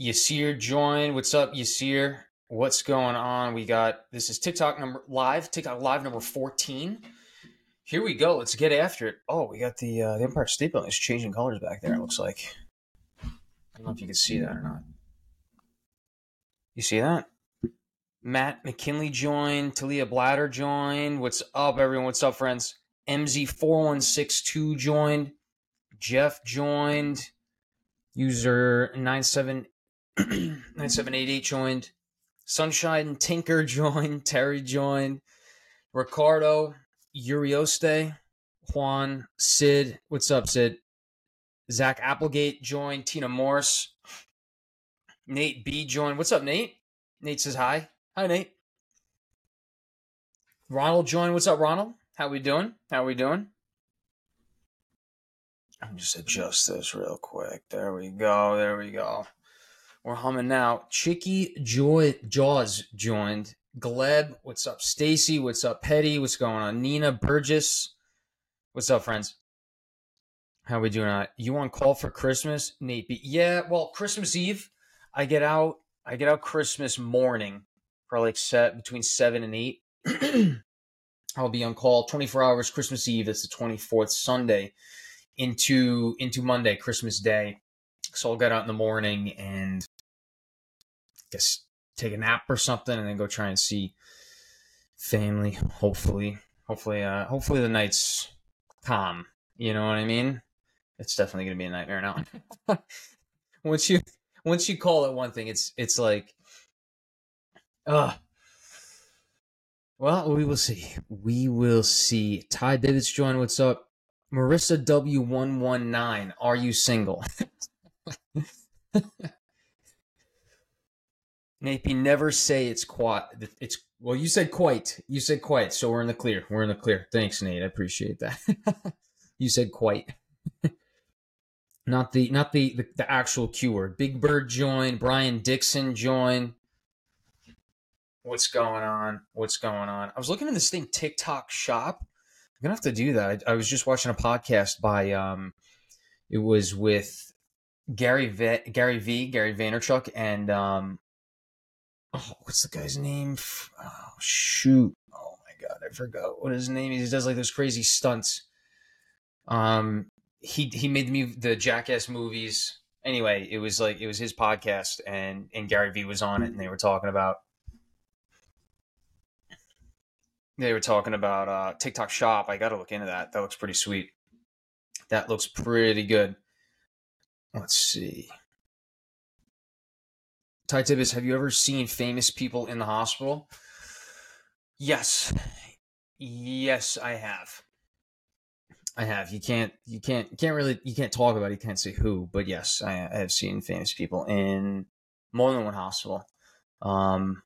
Yasir joined. What's up, Yasir? What's going on? We got this is TikTok number live, TikTok live number 14. Here we go. Let's get after it. Oh, we got the uh, the Empire State Building is changing colors back there. It looks like. I don't know if you can see that or not. You see that? Matt McKinley joined. Talia Blatter joined. What's up, everyone? What's up, friends? MZ4162 joined. Jeff joined. User 97, 9788 joined. Sunshine Tinker joined. Terry joined. Ricardo Urioste. Juan. Sid. What's up, Sid? Zach Applegate joined. Tina Morse. Nate B joined. What's up, Nate? Nate says hi. Hi, Nate. Ronald joined. What's up, Ronald? How we doing? How we doing? I'm just adjust this real quick. There we go. There we go. We're humming now. Chicky Joy Jaws joined. Gleb, what's up? Stacy, what's up? Petty, what's going on? Nina Burgess, what's up, friends? How we doing? Uh, you on call for Christmas, Nate? B- yeah. Well, Christmas Eve, I get out. I get out Christmas morning, probably like set between seven and eight. I'll be on call 24 hours Christmas Eve. It's the 24th Sunday into into Monday, Christmas Day. So I'll get out in the morning and I guess take a nap or something and then go try and see family. Hopefully. Hopefully uh hopefully the night's calm. You know what I mean? It's definitely gonna be a nightmare now. once you once you call it one thing, it's it's like uh well, we will see. We will see. Ty Divots join. What's up? Marissa W119. Are you single? Nate, never say it's quite. It's well, you said quite. You said quite. So we're in the clear. We're in the clear. Thanks, Nate. I appreciate that. you said quite. not the not the, the the actual Q word. Big Bird join. Brian Dixon join. What's going on? What's going on? I was looking at this thing TikTok Shop. I'm gonna have to do that. I, I was just watching a podcast by um, it was with Gary v, Gary V Gary Vaynerchuk and um, oh, what's the guy's name? Oh shoot! Oh my god, I forgot what his name is. He does like those crazy stunts. Um, he he made me the Jackass movies. Anyway, it was like it was his podcast, and and Gary V was on it, and they were talking about they were talking about uh, TikTok Shop. I got to look into that. That looks pretty sweet. That looks pretty good. Let's see. Ty Tibbs, have you ever seen famous people in the hospital? Yes. Yes, I have. I have. You can't. You can't. You can't really. You can't talk about. it. You can't say who. But yes, I, I have seen famous people in more than one hospital. Um,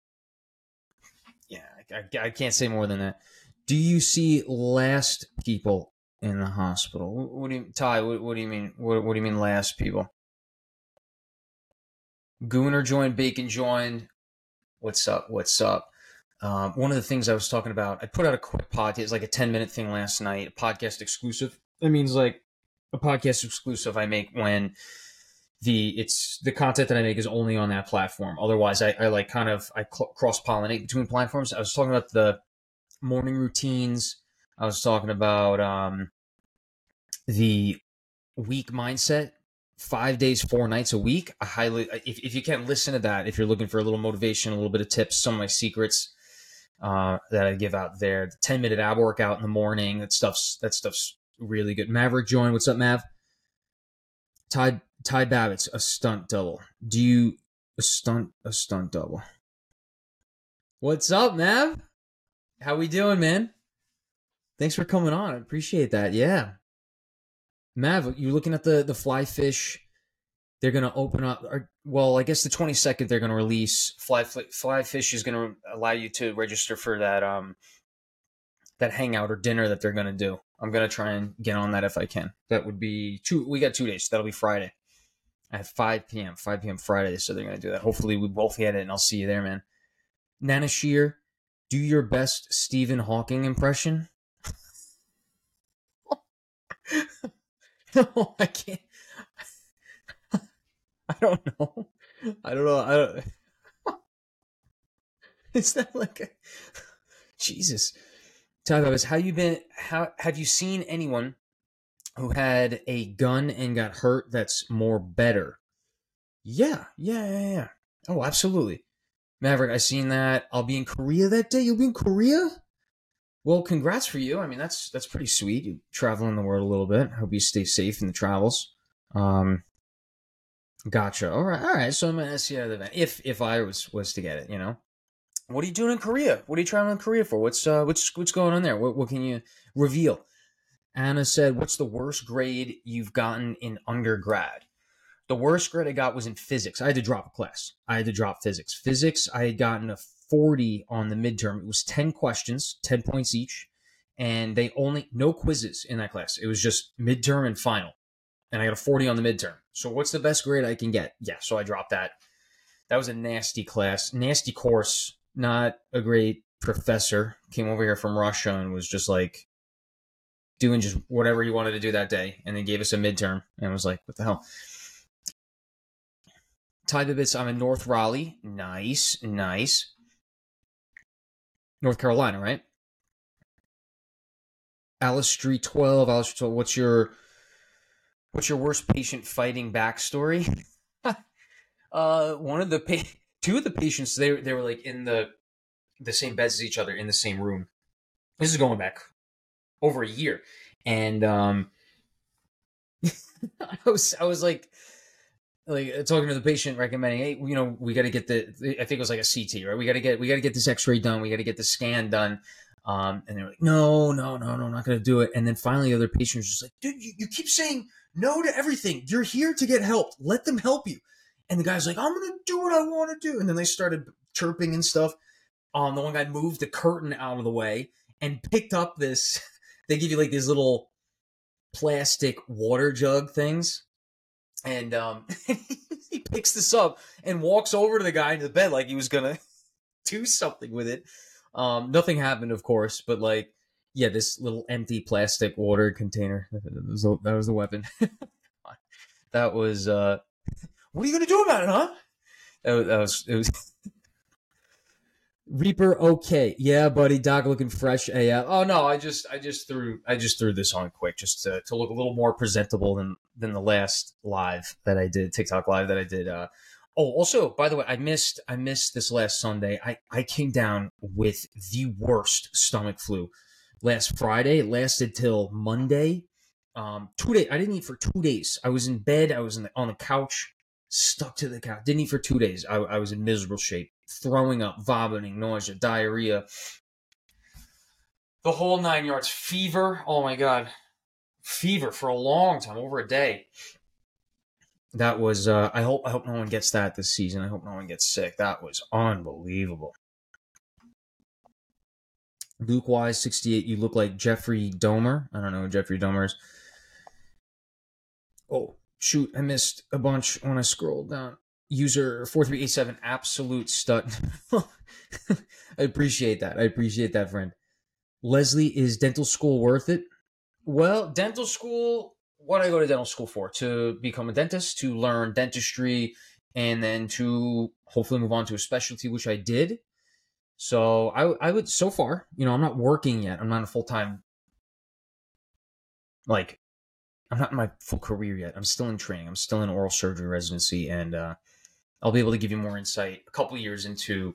Yeah, I, I can't say more than that. Do you see last people in the hospital? What, do you, Ty? What, what do you mean? What, what, do you mean last people? Gooner joined, Bacon joined. What's up? What's up? Um, one of the things I was talking about, I put out a quick podcast, it's like a 10 minute thing last night, a podcast exclusive. That means like a podcast exclusive I make when the it's the content that I make is only on that platform. Otherwise, I, I like kind of I cl- cross pollinate between platforms. I was talking about the morning routines. I was talking about um, the week mindset, five days, four nights a week. I highly if if you can't listen to that, if you're looking for a little motivation, a little bit of tips, some of my secrets uh, that I give out there. The ten minute ab workout in the morning. That stuff's that stuff's really good. Maverick join. What's up, Mav? Ty Ty Babbitt's a stunt double. Do you a stunt a stunt double? What's up, Mav? How we doing, man? Thanks for coming on. I appreciate that. Yeah. Mav, you're looking at the the fly fish. They're gonna open up. Or, well, I guess the 22nd they're gonna release fly fly fish is gonna allow you to register for that um that hangout or dinner that they're gonna do. I'm gonna try and get on that if I can. That would be two. We got two days. That'll be Friday at 5 p.m. 5 p.m. Friday. So they're going to do that. Hopefully, we both get it, and I'll see you there, man. Nana Shear, do your best Stephen Hawking impression. no, I can't. I don't know. I don't know. I don't. Is that like a... Jesus? Talk about this. How you been? How have you seen anyone who had a gun and got hurt? That's more better. Yeah, yeah, yeah, yeah. Oh, absolutely. Maverick, I seen that. I'll be in Korea that day. You'll be in Korea? Well, congrats for you. I mean, that's that's pretty sweet. You traveling the world a little bit. Hope you stay safe in the travels. Um, gotcha. All right, all right. So I'm gonna see you at the event if if I was was to get it. You know, what are you doing in Korea? What are you traveling in Korea for? What's uh what's what's going on there? What what can you reveal? Anna said, "What's the worst grade you've gotten in undergrad?" The worst grade I got was in physics. I had to drop a class. I had to drop physics. Physics, I had gotten a 40 on the midterm. It was 10 questions, 10 points each, and they only no quizzes in that class. It was just midterm and final. And I got a 40 on the midterm. So what's the best grade I can get? Yeah, so I dropped that. That was a nasty class, nasty course, not a great professor. Came over here from Russia and was just like doing just whatever he wanted to do that day and then gave us a midterm and was like, what the hell? Ty Bibbits, I'm in North Raleigh. Nice, nice. North Carolina, right? Alice Street 12, Alice Street 12, what's your what's your worst patient fighting backstory? uh one of the pa- two of the patients they they were like in the the same beds as each other in the same room. This is going back over a year. And um I was I was like like uh, talking to the patient recommending hey you know we got to get the i think it was like a ct right? We got to get we got to get this x-ray done. We got to get the scan done. Um, and they're like no no no no I'm not gonna do it. And then finally the other patients just like dude you, you keep saying no to everything. You're here to get helped let them help you. And the guy's like i'm gonna do what i want to do. And then they started chirping and stuff. Um the one guy moved the curtain out of the way and picked up this they give you like these little plastic water jug things and um, he picks this up and walks over to the guy in the bed like he was gonna do something with it. Um, nothing happened, of course, but like, yeah, this little empty plastic water container that was, that was the weapon. that was. Uh, what are you gonna do about it, huh? That, that was. It was. Reaper, okay, yeah, buddy. Doc looking fresh AF. Oh no, I just, I just threw, I just threw this on quick just to, to look a little more presentable than than the last live that I did, TikTok live that I did. Uh, oh, also, by the way, I missed, I missed this last Sunday. I I came down with the worst stomach flu last Friday. It lasted till Monday. Um, two days. I didn't eat for two days. I was in bed. I was in the, on the couch, stuck to the couch. Didn't eat for two days. I, I was in miserable shape throwing up, vomiting, nausea, diarrhea, the whole nine yards. Fever. Oh my god, fever for a long time, over a day. That was. Uh, I hope. I hope no one gets that this season. I hope no one gets sick. That was unbelievable. Luke Wise, 68. You look like Jeffrey Dahmer. I don't know who Jeffrey Dahmer is. Oh, shoot. I missed a bunch when I scrolled down user 4387 absolute stud. I appreciate that. I appreciate that friend. Leslie is dental school worth it? Well dental school what i go to dental school for? To become a dentist to learn dentistry and then to hopefully move on to a specialty which i did. So i, I would so far you know i'm not working yet. I'm not a full-time like i'm not in my full career yet. I'm still in training. I'm still in oral surgery residency and uh I'll be able to give you more insight a couple years into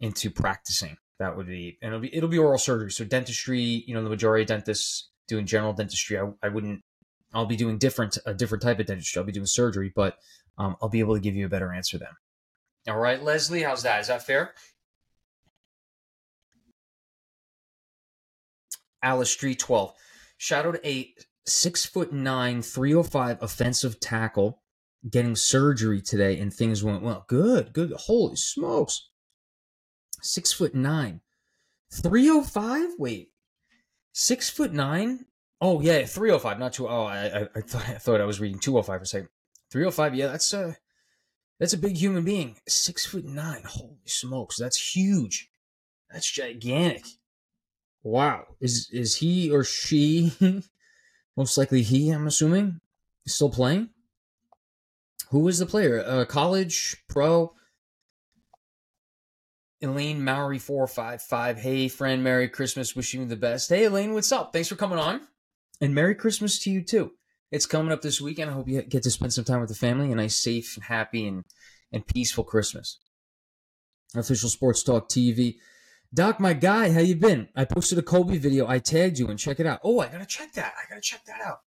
into practicing. That would be and it'll be it'll be oral surgery. So dentistry, you know, the majority of dentists doing general dentistry. I, I wouldn't. I'll be doing different a different type of dentistry. I'll be doing surgery, but um, I'll be able to give you a better answer then. All right, Leslie, how's that? Is that fair? Alice Street 12 shadowed a six foot nine, 305 offensive tackle getting surgery today and things went well. Good, good. Holy smokes. Six foot nine. 305? Wait. Six foot nine? Oh yeah, 305, not two. Oh, I, I, I thought I thought I was reading 205 for a second. 305, yeah, that's a that's a big human being. Six foot nine. Holy smokes, that's huge. That's gigantic. Wow. Is is he or she most likely he, I'm assuming, still playing? Who was the player? Uh, college, pro. Elaine Mowry four five five. Hey friend, Merry Christmas. Wishing you the best. Hey Elaine, what's up? Thanks for coming on, and Merry Christmas to you too. It's coming up this weekend. I hope you get to spend some time with the family. A nice, safe, and happy, and and peaceful Christmas. Official Sports Talk TV. Doc, my guy, how you been? I posted a Kobe video. I tagged you and check it out. Oh, I gotta check that. I gotta check that out.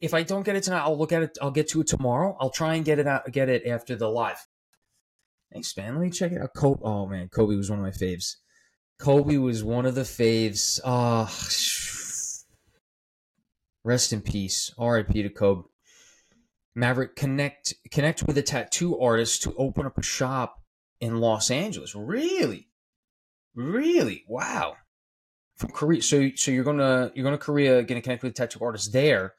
If I don't get it tonight, I'll look at it. I'll get to it tomorrow. I'll try and get it out. Get it after the live. Thanks, man. Let me check it out. Kobe. Oh man, Kobe was one of my faves. Kobe was one of the faves. Ah, rest in peace. R.I.P. to Kobe. Maverick connect connect with a tattoo artist to open up a shop in Los Angeles. Really, really, wow. From Korea. So so you're gonna you're gonna Korea, gonna connect with a tattoo artist there.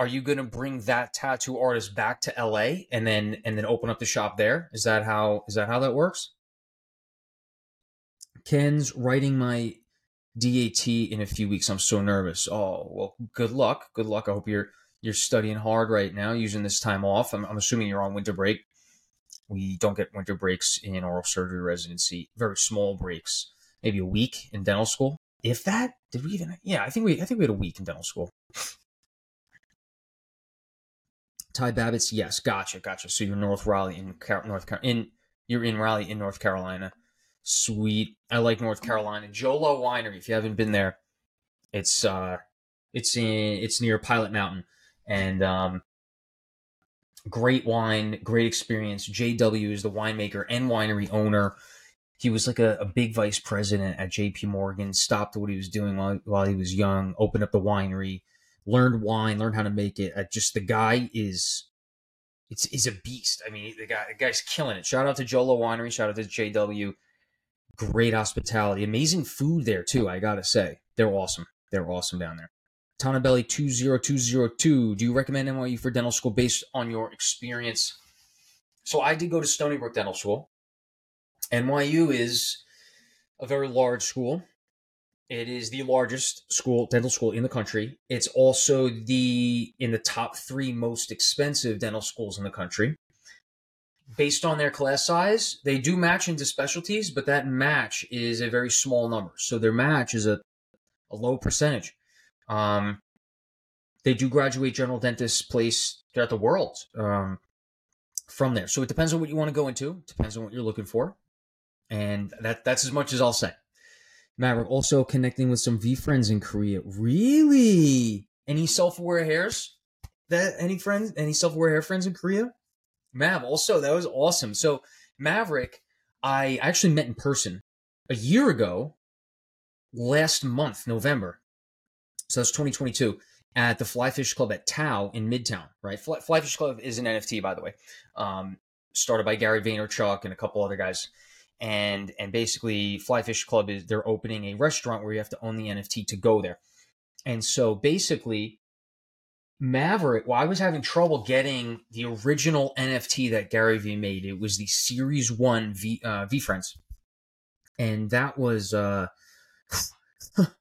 Are you gonna bring that tattoo artist back to LA and then and then open up the shop there? Is that how is that how that works? Ken's writing my DAT in a few weeks. I'm so nervous. Oh well, good luck. Good luck. I hope you're you're studying hard right now, using this time off. I'm, I'm assuming you're on winter break. We don't get winter breaks in oral surgery residency. Very small breaks, maybe a week in dental school. If that, did we even? Yeah, I think we I think we had a week in dental school. Ty Babbitts, yes, gotcha, gotcha. So you're North Raleigh in North Car- in you're in Raleigh in North Carolina. Sweet. I like North Carolina. Jolo Winery. If you haven't been there, it's uh, it's in it's near Pilot Mountain, and um, great wine, great experience. JW is the winemaker and winery owner. He was like a, a big vice president at JP Morgan, stopped what he was doing while, while he was young, opened up the winery, learned wine, learned how to make it. Uh, just the guy is it's is a beast. I mean, the guy the guy's killing it. Shout out to Jolo Winery, shout out to JW. Great hospitality, amazing food there too. I gotta say, they're awesome. They're awesome down there. Tonabelly 20202. Do you recommend NYU for dental school based on your experience? So I did go to Stony Brook Dental School. NYU is a very large school. It is the largest school, dental school in the country. It's also the in the top three most expensive dental schools in the country. Based on their class size, they do match into specialties, but that match is a very small number. So their match is a, a low percentage. Um, they do graduate general dentists placed throughout the world um, from there. So it depends on what you want to go into. Depends on what you're looking for, and that that's as much as I'll say. Maverick also connecting with some VeeFriends in Korea. Really? Any self-aware hares? That any friends? Any self-aware hare friends in Korea? Mav, also that was awesome. So Maverick, I actually met in person a year ago, last month, November. So that's 2022 at the Flyfish Club at Tao in Midtown, right? Flyfish Club is an NFT, by the way, um, started by Gary Vaynerchuk and a couple other guys. And and basically, Flyfish Club is they're opening a restaurant where you have to own the NFT to go there. And so basically, Maverick, well, I was having trouble getting the original NFT that Gary Vee made. It was the Series One V uh, VeeFriends, and that was uh, that,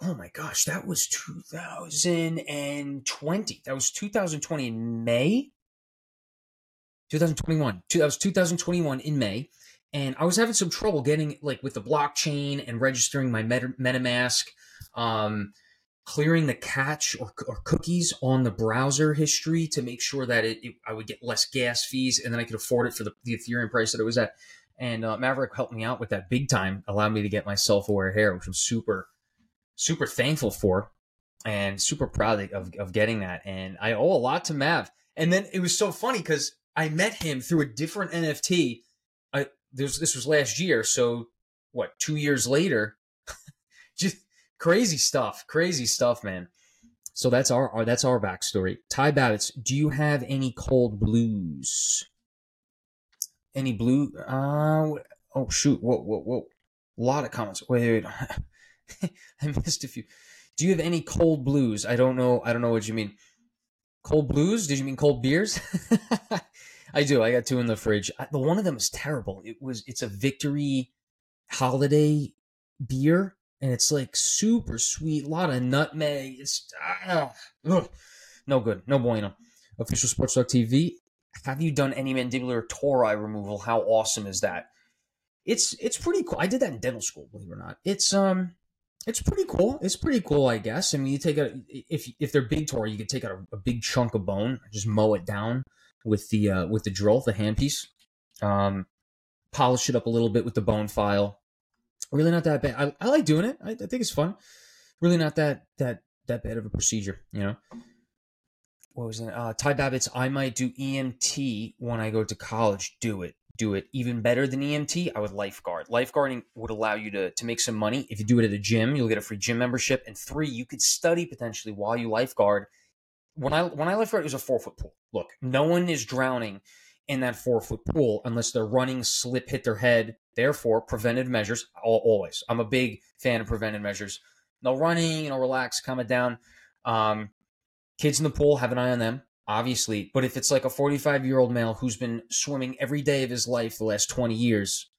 oh my gosh, that was 2020. That was 2020 in May. 2021. That was 2021 in May. And I was having some trouble getting like with the blockchain and registering my Meta, MetaMask, um, clearing the cache or, or, cookies on the browser history to make sure that it, it, I would get less gas fees and then I could afford it for the, the Ethereum price that it was at. And uh, Maverick helped me out with that big time, allowed me to get my self-aware hare, which I'm super super thankful for and super proud of, of getting that. And I owe a lot to Mav. And then it was so funny because I met him through a different NFT. This this was last year, so what? Two years later, just crazy stuff, crazy stuff, man. So that's our, our that's our backstory. Ty Babbitts, do you have any cold blues? Any blue? Uh, oh shoot! Whoa, whoa, whoa! A lot of comments. Wait, wait. I missed a few. Do you have any cold blues? I don't know. I don't know what you mean. Cold blues? Did you mean cold beers? I do. I got two in the fridge. I, the one of them is terrible. It was. It's a Victory holiday beer, and it's like super sweet. A lot of nutmeg. It's ah, no good. No bueno. Official Sports Talk TV. have you done any mandibular tori removal? How awesome is that? It's it's pretty cool. I did that in dental school, believe it or not. It's um it's pretty cool. It's pretty cool, I guess. I mean, you take a if if they're big tori, you could take out a, a big chunk of bone, just mow it down with the uh, with the drill, the handpiece. Um, polish it up a little bit with the bone file. Really not that bad. I, I like doing it. I, I think it's fun. Really not that that that bad of a procedure, you know. What was it? Uh, Ty Babbitt's. I might do EMT when I go to college. Do it. Do it. Even better than EMT, I would lifeguard. Lifeguarding would allow you to to make some money. If you do it at a gym, you'll get a free gym membership. And three, you could study potentially while you lifeguard. When I when I lifeguard, it was a four foot pool. Look, no one is drowning in that four foot pool unless they're running, slip, hit their head. Therefore, preventive measures always. I'm a big fan of preventive measures. No running, you know, relax, calm it down. Um, kids in the pool, have an eye on them, obviously. But if it's like a 45 year old male who's been swimming every day of his life the last 20 years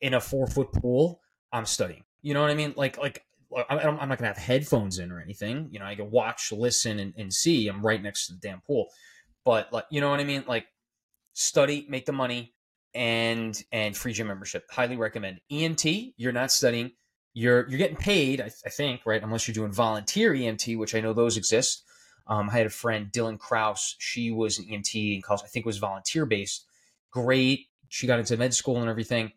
in a four foot pool, I'm studying. You know what I mean? Like, like I'm not gonna have headphones in or anything. You know, I can watch, listen, and, and see. I'm right next to the damn pool. But like, you know what I mean? Like, study, make the money, and and free gym membership. Highly recommend. EMT, you're not studying. You're you're getting paid, I, I think, right? Unless you're doing volunteer EMT, which I know those exist. Um, I had a friend, Dylan Kraus. She was an EMT in college. I think was volunteer based. Great. She got into med school and everything,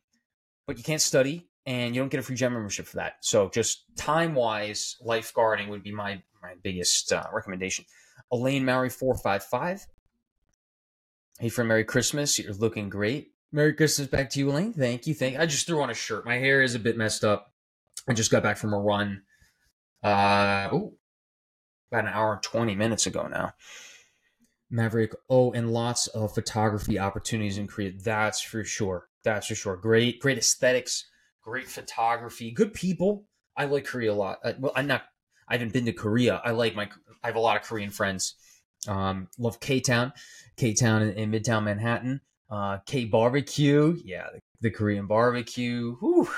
but you can't study and you don't get a free gym membership for that. So just time wise, lifeguarding would be my my biggest uh, recommendation. Elaine Mary four five five. Hey, for Merry Christmas. You're looking great. Merry Christmas back to you, Elaine. Thank you. Thank. You. I just threw on a shirt. My hair is a bit messed up. I just got back from a run. Uh, oh, about an hour and 20 minutes ago now. Maverick. Oh, and lots of photography opportunities in Korea. That's for sure. That's for sure. Great, great aesthetics, great photography, good people. I like Korea a lot. Uh, well, I'm not. I haven't been to Korea. I like my. I have a lot of Korean friends. Um, love K Town, K Town in, in, Midtown Manhattan. Uh, K Barbecue. Yeah, the, the Korean barbecue. Whew.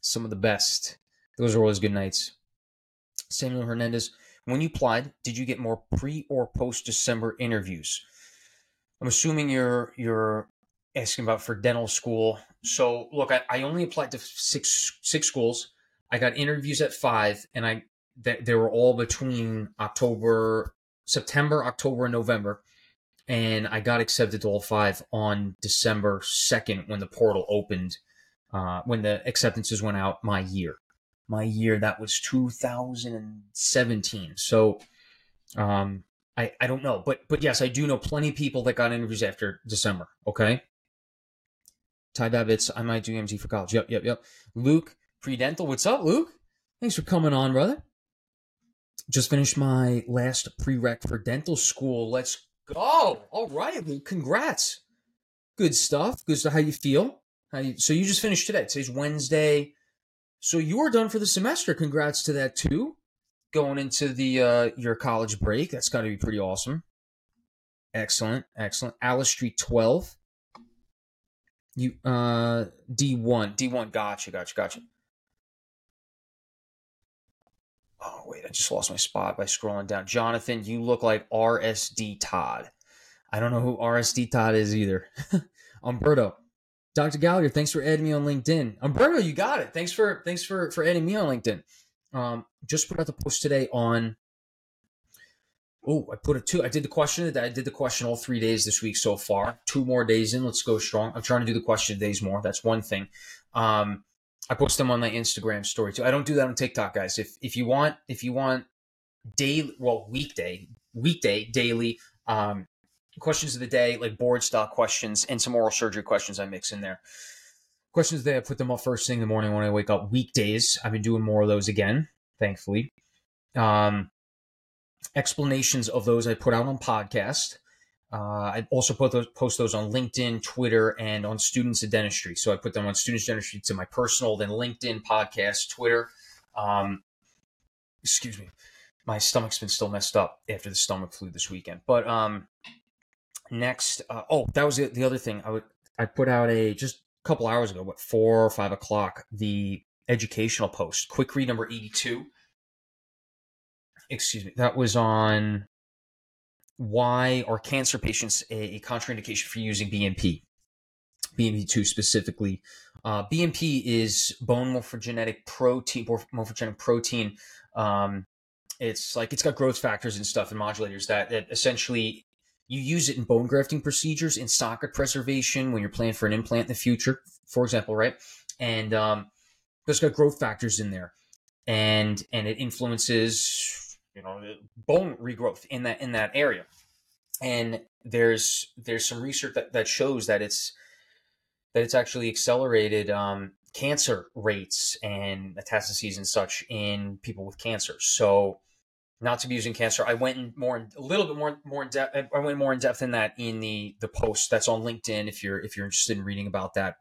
Some of the best. Those are always good nights. Samuel Hernandez. When you applied, did you get more pre or post December interviews? I'm assuming you're you're asking about for dental school. So look, I, I only applied to six six schools. I got interviews at five, and I that they were all between October, September, October, and November. And I got accepted to all five on December second when the portal opened, uh, when the acceptances went out my year my year that was 2017 so um i i don't know but but yes i do know plenty of people that got interviews after december okay ty babbitt's i might do EMT for college. Yep yep yep luke pre-dental what's up luke? Thanks for coming on brother. Just finished my last prereq for dental school. Let's go. All right luke congrats. Good stuff. Good stuff. How you feel? How you so you just finished today. Today's wednesday. So you are done for the semester. Congrats to that too. Going into the uh, your college break, that's got to be pretty awesome. Excellent, excellent. Alice Street twelve. You uh D one D one. Gotcha, gotcha, gotcha. Oh wait, I just lost my spot by scrolling down. Jonathan, you look like RSD Todd. I don't know who RSD Todd is either. Umberto, Dr. Gallagher, thanks for adding me on LinkedIn. Umberto, you got it. Thanks for thanks for for adding me on LinkedIn. Um, just put out the post today on. Oh, I put it two. I did the question. I did the question all three days this week so far. Two more days in. Let's go strong. I'm trying to do the question days more. That's one thing. Um, I post them on my Instagram story too. I don't do that on TikTok, guys. If if you want if you want daily, well, weekday, weekday, daily, um, questions of the day, like board style questions and some oral surgery questions I mix in there. Questions of the day, I put them up first thing in the morning when I wake up. Weekdays, I've been doing more of those again, thankfully. Um, explanations of those I put out on podcast. Uh, I also put those, post those on LinkedIn, Twitter, and on Students of Dentistry. So I put them on Students of Dentistry to my personal, then LinkedIn, podcast, Twitter. Um, excuse me, my stomach's been still messed up after the stomach flu this weekend. But um, next uh, oh that was the, the other thing i would i put out a just a couple hours ago what four or five o'clock the educational post quick read number 82 excuse me that was on why are cancer patients a, a contraindication for using BMP? BMP2 specifically. Uh, BMP is bone morphogenetic protein, morphogenic protein. Um, it's like it's got growth factors and stuff and modulators that, that essentially you use it in bone grafting procedures, in socket preservation when you're planning for an implant in the future, for example, right? And um, it's got growth factors in there, and and it influences you know bone regrowth in that in that area. And there's there's some research that, that shows that it's that it's actually accelerated um, cancer rates and metastases and such in people with cancer. So, not to be using cancer, I went in more, a little bit more, more in depth. I went more in depth in that in the the post that's on LinkedIn. If you're if you're interested in reading about that,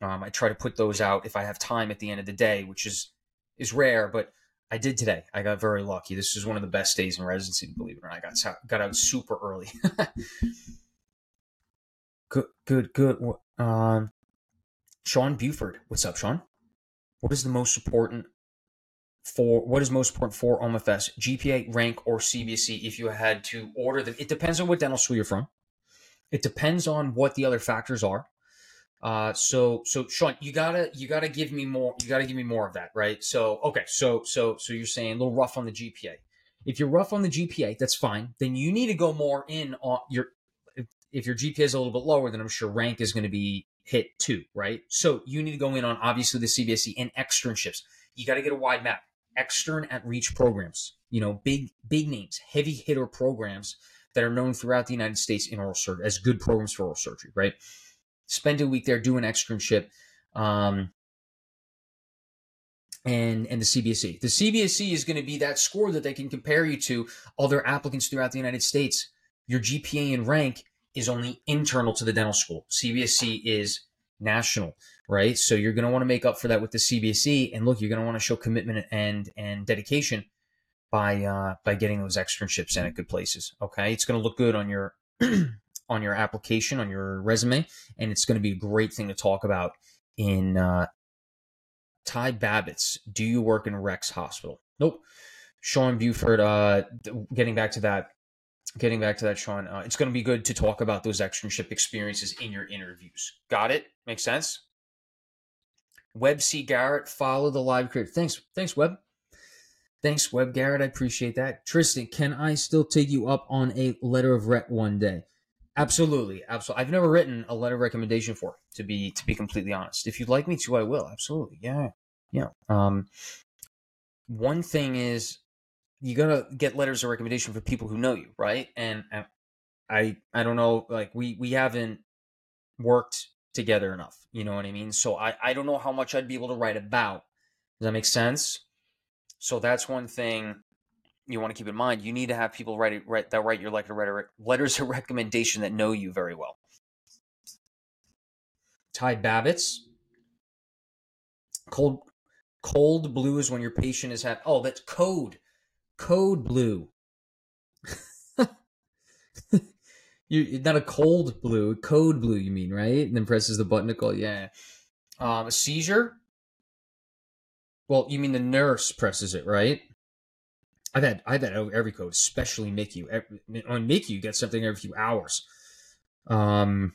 um, I try to put those out if I have time at the end of the day, which is is rare, but I did today. I got very lucky. This is one of the best days in residency, believe it or not. I got got out super early. good, good, good. Um, Sean Buford. What's up, Sean? What is the most important for what is most important for OMFS, GPA, rank, or CBC? if you had to order them? It depends on what dental school you're from. It depends on what the other factors are. Uh, so so Sean, you gotta you gotta give me more. You gotta give me more of that, right? So okay, so so so you're saying a little rough on the GPA. If you're rough on the GPA, that's fine. Then you need to go more in on your. If, if your GPA is a little bit lower, then I'm sure rank is going to be hit too, right? So you need to go in on obviously the CBSE and externships. You got to get a wide map. Extern at reach programs, you know, big big names, heavy hitter programs that are known throughout the United States in oral surgery as good programs for oral surgery, right? Spend a week there, do an externship. Um, and and the CBSE. The CBSE is going to be that score that they can compare you to other applicants throughout the United States. Your GPA and rank is only internal to the dental school. CBSE is national, right? So you're going to want to make up for that with the CBSE. And look, you're going to want to show commitment and and dedication by uh, by getting those externships in at good places. Okay, it's going to look good on your on your application, on your resume, and it's going to be a great thing to talk about in uh, Ty Babbitt's. Do you work in Rex Hospital? Nope. Sean Buford. Uh, getting back to that getting back to that, Sean, uh, it's going to be good to talk about those externship experiences in your interviews. Got it? Makes sense? Web C. Garrett, follow the live creator. Thanks. Thanks, Web. Thanks, Web Garrett. I appreciate that. Tristan, can I still take you up on a letter of rec one day? Absolutely, absolutely. I've never written a letter of recommendation for, to be to be completely honest. If you'd like me to, I will. Absolutely. Yeah. Yeah. Um one thing is you gotta get letters of recommendation for people who know you, right? And I I don't know, like we we haven't worked together enough. You know what I mean? So I I don't know how much I'd be able to write about. Does that make sense? So that's one thing you want to keep in mind. You need to have people write, write that write your letter letters of recommendation that know you very well. Ty Babbitt's cold cold blue is when your patient is had. Oh, that's code. Code blue. you not a cold blue, code blue. You mean right? And then presses the button to call. Yeah. Um, a seizure. Well, you mean the nurse presses it, right? I've had I've had every code, especially MICU. On MICU, you get something every few hours. Um,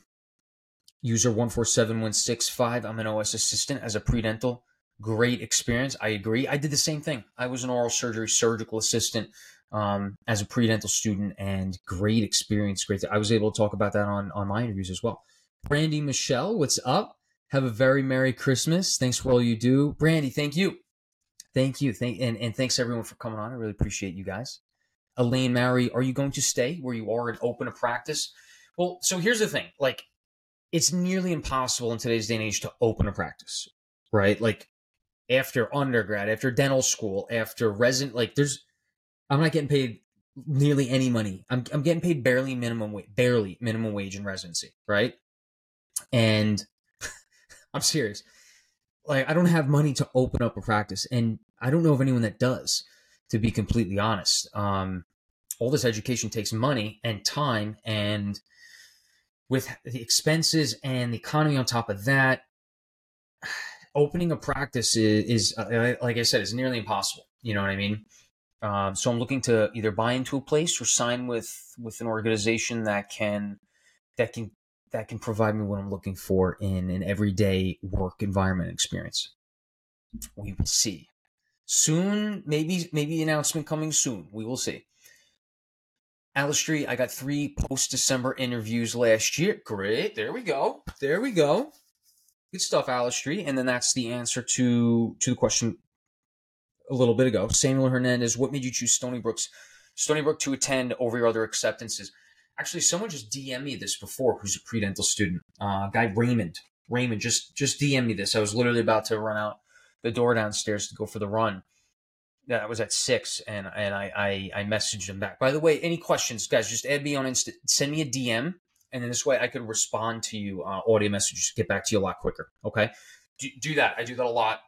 user one four seven one six five. I'm an OS assistant as a predental great experience. I agree. I did the same thing. I was an oral surgery surgical assistant um, as a pre-dental student, and great experience. Great. I was able to talk about that on on my interviews as well. Brandy Michelle, what's up? Have a very merry Christmas. Thanks for all you do, Brandy. Thank you, thank you, thank and and thanks everyone for coming on. I really appreciate you guys. Elaine Mary, are you going to stay where you are and open a practice? Well, so here's the thing. Like, it's nearly impossible in today's day and age to open a practice, right? Like, after undergrad, after dental school, after resident. Like, there's, I'm not getting paid nearly any money. I'm I'm getting paid barely minimum wage, barely minimum wage in residency, right? And I'm serious. Like, I don't have money to open up a practice, and I don't know of anyone that does. To be completely honest, um, all this education takes money and time, and with the expenses and the economy on top of that opening a practice is, is uh, like I said, is nearly impossible. You know what I mean? Um, so I'm looking to either buy into a place or sign with with an organization that can that can that can provide me what I'm looking for in an everyday work environment experience. We will see. Soon, maybe maybe announcement coming soon. We will see. Alice Street, I got three post December interviews last year. Great. There we go. There we go. Good stuff, Alice Street. And then that's the answer to to the question a little bit ago. Samuel Hernandez, what made you choose Stony Brook's Stony Brook to attend over your other acceptances? Actually, someone just DM me this before who's a pre-dental student. Uh, guy Raymond. Raymond just just DM me this. I was literally about to run out the door downstairs to go for the run that was at six, and and I, I I messaged him back. By the way, any questions, guys? Just add me on Insta. Send me a DM, and then this way I could respond to you uh, audio messages, get back to you a lot quicker. Okay, do, do that. I do that a lot.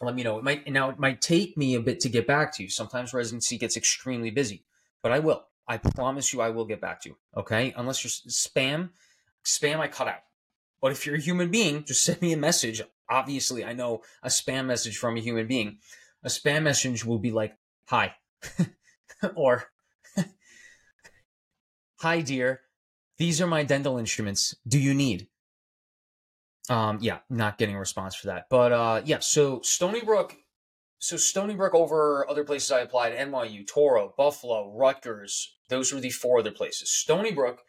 Let me know. It might now it might take me a bit to get back to you. Sometimes residency gets extremely busy, but I will. I promise you, I will get back to you. Okay, unless you're spam, spam I cut out. But if you're a human being, just send me a message. Obviously, I know a spam message from a human being a spam message will be like, hi, or hi, dear, these are my dental instruments. Do you need? Um, yeah, not getting a response for that. But uh, yeah, so Stony Brook, so Stony Brook over other places I applied NYU, Touro, Buffalo, Rutgers. Those were the four other places. Stony Brook,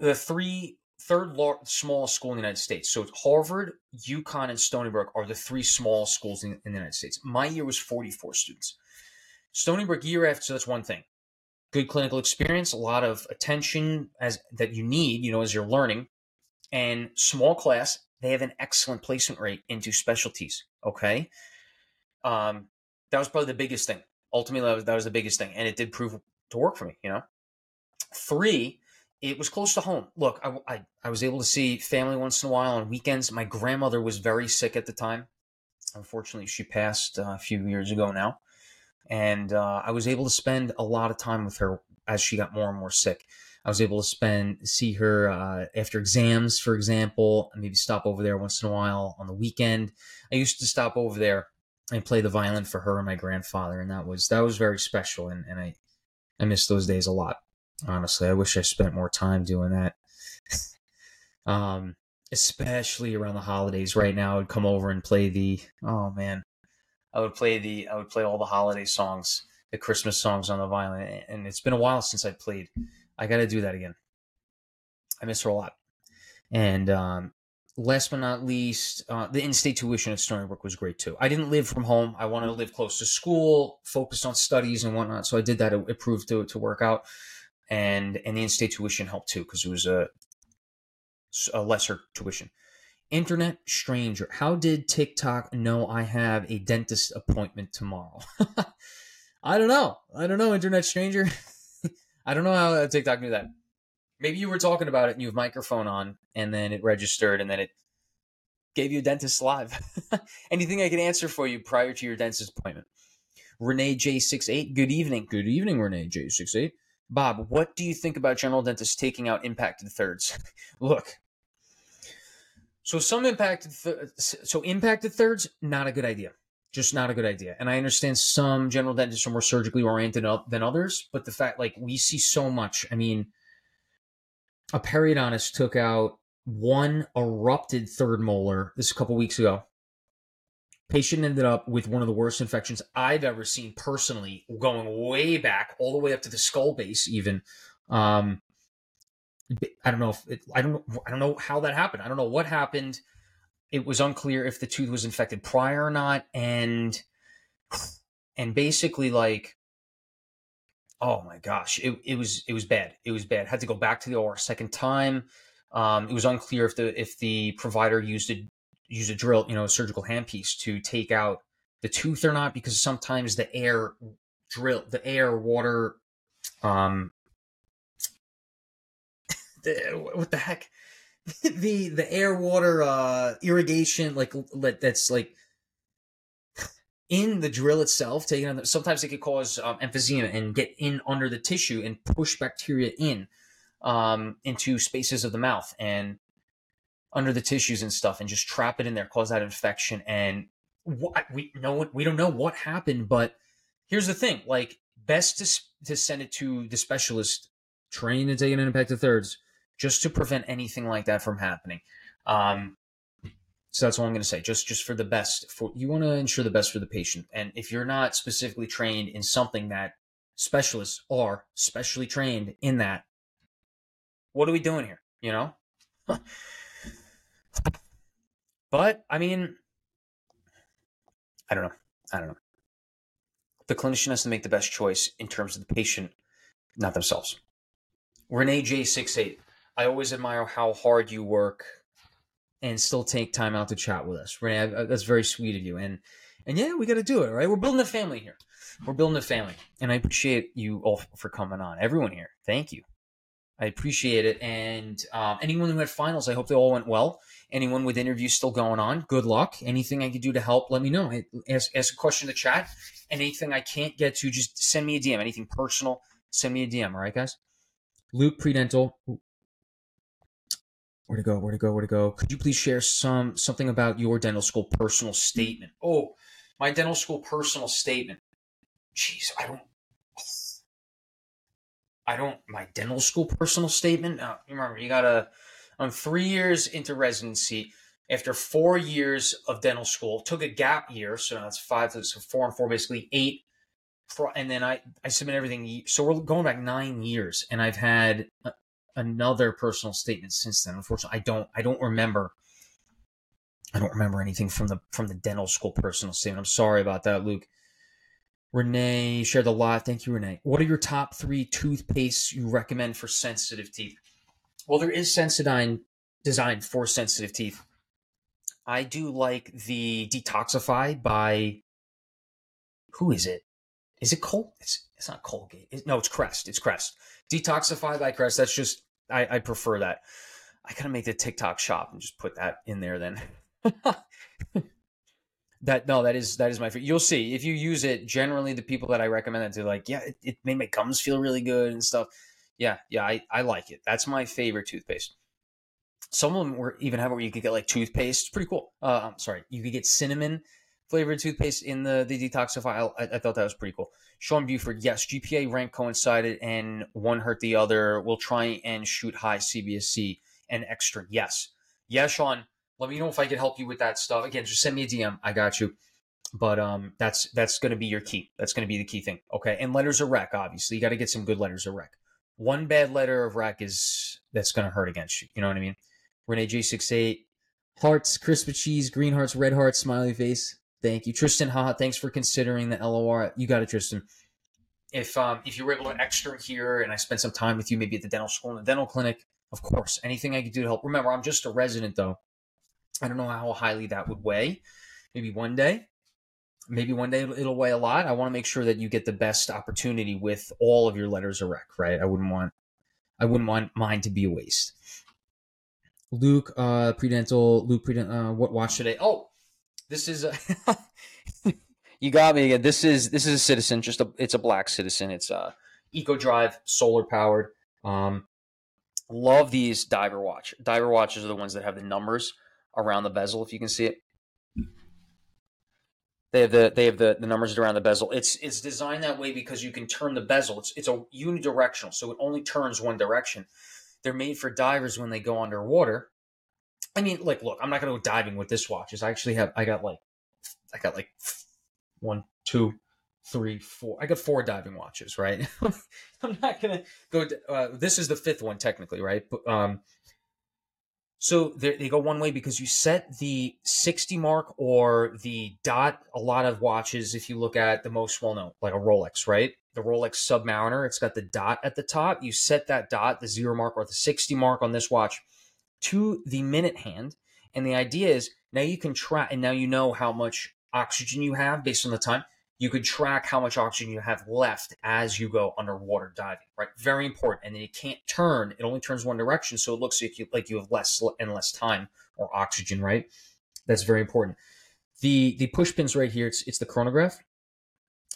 the three third lar- smallest school in the United States. So Harvard, UConn, and Stony Brook are the three small schools in, in, the United States. My year was 44 students. Stony Brook year after, so that's one thing. Good clinical experience, a lot of attention as that you need, you know, as you're learning, and small class. They have an excellent placement rate into specialties. Okay, um, that was probably the biggest thing. Ultimately, that was, that was the biggest thing, and it did prove to work for me. You know, three it was close to home. Look, I, I, I, was able to see family once in a while on weekends. My grandmother was very sick at the time. Unfortunately, she passed uh, a few years ago now. And uh, I was able to spend a lot of time with her as she got more and more sick. I was able to spend, see her uh, after exams, for example, maybe stop over there once in a while on the weekend. I used to stop over there and play the violin for her and my grandfather. And that was, that was very special. And, and I, I miss those days a lot. Honestly, I wish I spent more time doing that. um, especially around the holidays. Right now, I would come over and play the. Oh man, I would play the. I would play all the holiday songs, the Christmas songs on the violin, and it's been a while since I played. I got to do that again. I miss her a lot. And um, last but not least, uh, the in-state tuition at Stony Brook was great too. I didn't live from home. I wanted to live close to school, focused on studies and whatnot. So I did that. It, it proved to to work out and and the in-state tuition helped too because it was a a lesser tuition. Internet stranger, how did TikTok know I have a dentist appointment tomorrow? I don't know. I don't know, internet stranger. I don't know how TikTok knew that. Maybe you were talking about it and you have microphone on, and then it registered, and then it gave you a dentist live. Anything I can answer for you prior to your dentist appointment? Renee J68, good evening. Good evening, Renee J68. Bob, what do you think about general dentists taking out impacted thirds? Look, so some impacted, th- so impacted thirds, not a good idea. Just not a good idea. And I understand some general dentists are more surgically oriented than others, but the fact, like, we see so much. I mean, a periodontist took out one erupted third molar this a couple weeks ago Patient ended up with one of the worst infections I've ever seen personally, going way back, all the way up to the skull base, even. Um, I don't know if it, I don't I don't know how that happened. I don't know what happened. It was unclear if the tooth was infected prior or not, and and basically like, oh my gosh, it, it was it was bad. It was bad. Had to go back to the OR second time. Um, it was unclear if the if the provider used a use a drill, you know, a surgical handpiece to take out the tooth or not, because sometimes the air drill, the air, water, um, the, what the heck, the the air, water, uh, irrigation, like that's like in the drill itself, taking on the, sometimes it could cause um, emphysema and get in under the tissue and push bacteria in um, into spaces of the mouth and under the tissues and stuff and just trap it in there, cause that infection. And what, we know we don't know what happened, but here's the thing: like, best to to send it to the specialist trained to take an impact to thirds, just to prevent anything like that from happening. Um, so that's all I'm going to say. Just just for the best for you want to ensure the best for the patient. And if you're not specifically trained in something that specialists are specially trained in that, what are we doing here? You know. but I mean, I don't know. I don't know. The clinician has to make the best choice in terms of the patient, not themselves. Renee J68. I always admire how hard you work and still take time out to chat with us. Renee, that's very sweet of you. And and yeah, we got to do it, right? We're building a family here. We're building a family, and I appreciate you all for coming on. Everyone here, thank you. I appreciate it. And um, anyone who had finals, I hope they all went well. Anyone with interviews still going on, good luck. Anything I can do to help, let me know. Ask, ask a question in the chat. And Anything I can't get to, just send me a DM. Anything personal, send me a DM. All right, guys. Luke Predental. Where to go? Where to go? Where to go? Could you please share some something about your dental school personal statement? Oh, my dental school personal statement. Jeez, I don't. I don't. My dental school personal statement. Uh, remember, you gotta. I'm three years into residency. After four years of dental school, took a gap year, so that's five. So four and four, basically eight and then I I submit everything. So we're going back nine years, and I've had another personal statement since then. Unfortunately, I don't I don't remember. I don't remember anything from the from the dental school personal statement. I'm sorry about that, Luke. Renee shared a lot. Thank you, Renee. What are your top three toothpastes you recommend for sensitive teeth? Well, there is Sensodyne designed for sensitive teeth. I do like the Detoxify by who is it? Is it Col? It's it's not Colgate. It, no, it's Crest. It's Crest. Detoxify by Crest. That's just I, I prefer that. I gotta make the TikTok shop and just put that in there then. that no, that is that is my favorite. You'll see if you use it. Generally, the people that I recommend it to, like, yeah, it, it made my gums feel really good and stuff. Yeah, yeah, I, I like it. That's my favorite toothpaste. Some of them were even have it where you could get like toothpaste. It's pretty cool. Uh, I'm sorry, you could get cinnamon flavored toothpaste in the the detoxify. I, I, thought that was pretty cool. Sean Buford, yes, GPA rank coincided and one hurt the other. We'll try and shoot high CBSC and extra. Yes, yes, Sean. Let me know if I can help you with that stuff. Again, just send me a DM. I got you. But um, that's that's going to be your key. That's going to be the key thing. Okay, and letters of rec. Obviously, you got to get some good letters of rec. One bad letter of rec is that's going to hurt against you. You know what I mean? Renee J 68 hearts, crisp cheese, green hearts, red hearts, smiley face. Thank you, Tristan. Ha, thanks for considering the LOR. You got it, Tristan. If um, if you were able to extern here, and I spent some time with you, maybe at the dental school and the dental clinic, of course, anything I could do to help. Remember, I'm just a resident, though. I don't know how highly that would weigh. Maybe one day, maybe one day it'll weigh a lot. I want to make sure that you get the best opportunity with all of your letters of rec. Right? I wouldn't want, I wouldn't want mine to be a waste. Luke, uh, predental. Luke, predental. Uh, what watch today? Oh, this is a you got me again. This is this is a citizen, just a it's a black citizen. It's a Eco Drive, solar powered. Um, love these diver watch. Diver watches are the ones that have the numbers around the bezel. If you can see it, they have the they have the, the numbers around the bezel. It's it's designed that way because you can turn the bezel. It's it's a unidirectional, so it only turns one direction. They're made for divers when they go underwater I mean, like, look, I'm not to go diving with this watch. I actually have, I got like, I got like one, two, three, four. I got four diving watches, right? I'm not to go. Uh, this is the fifth one, technically, right? But, um, so they go one way because you set the 60 mark or the dot. A lot of watches, if you look at the most well known, like a Rolex, right? The Rolex Submariner, it's got the dot at the top. You set that dot, the zero mark or the 60 mark on this watch to the minute hand. And the idea is now you can track, and now you know how much oxygen you have based on the time. You could track how much oxygen you have left as you go underwater diving, right? Very important. And then you can't turn; it only turns one direction, so it looks like you like you have less and less time or oxygen, right? That's very important. The the push pins right here, it's it's the chronograph,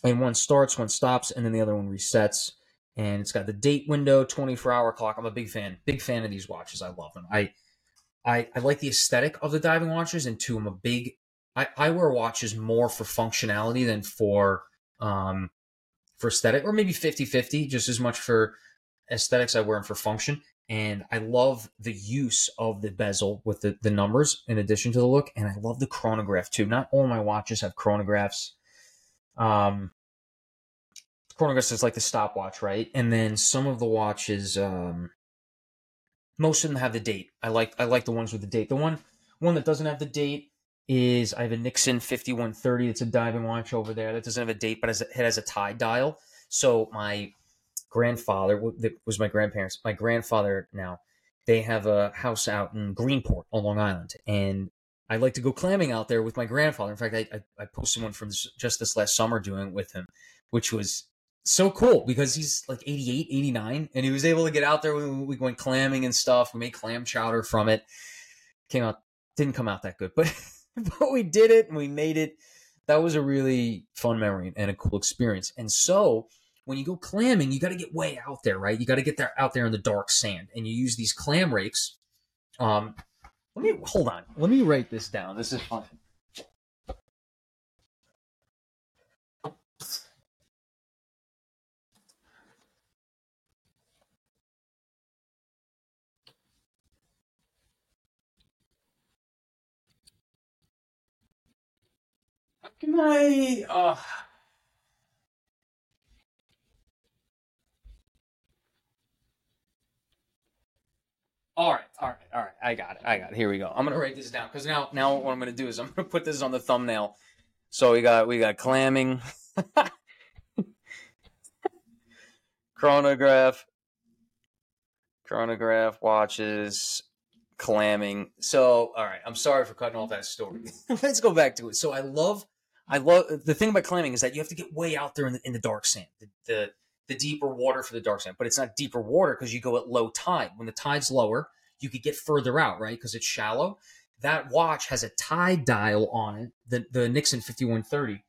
and one starts, one stops, and then the other one resets and it's got the date window, 24 hour clock. I'm a big fan, big fan of these watches. I love them. I, I, I like the aesthetic of the diving watches, and two, I'm a big. I, I wear watches more for functionality than for um, for aesthetic, or maybe 50 50, just as much for aesthetics I wear them for function. And I love the use of the bezel with the, the numbers in addition to the look. And I love the chronograph too. Not all my watches have chronographs. Um, chronograph is like the stopwatch, right? And then some of the watches, um, most of them have the date. I like I like the ones with the date. The one one that doesn't have the date is I have a Nixon 5130. It's a diving watch over there that doesn't have a date, but it has a tide dial. So my grandfather was my grandparents. My grandfather now they have a house out in Greenport on Long Island, and I like to go clamming out there with my grandfather. In fact, I I, I posted one from just this last summer doing it with him, which was so cool because he's like 88, 89, and he was able to get out there. We, we went clamming and stuff. We made clam chowder from it. Came out didn't come out that good, but but we did it and we made it. That was a really fun memory and a cool experience. And so when you go clamming, you got to get way out there, right? You got to get there out there in the dark sand, and you use these clam rakes. Um, let me hold on. Let me write this down. This is fun. Can I? Uh... All right, all right, all right. I got it. I got it. Here we go. I'm gonna write this down because now, now what I'm gonna do is I'm gonna put this on the thumbnail. So we got we got clamming, chronograph, chronograph watches, clamming. So all right, I'm sorry for cutting off that story. Let's go back to it. So I love, I love the thing about clamming is that you have to get way out there in the in the dark sand. The, the the deeper water for the dark sand, but it's not deeper water because you go at low tide. When the tide's lower, you could get further out, right? Because it's shallow. That watch has a tide dial on it, the, the Nixon 5130.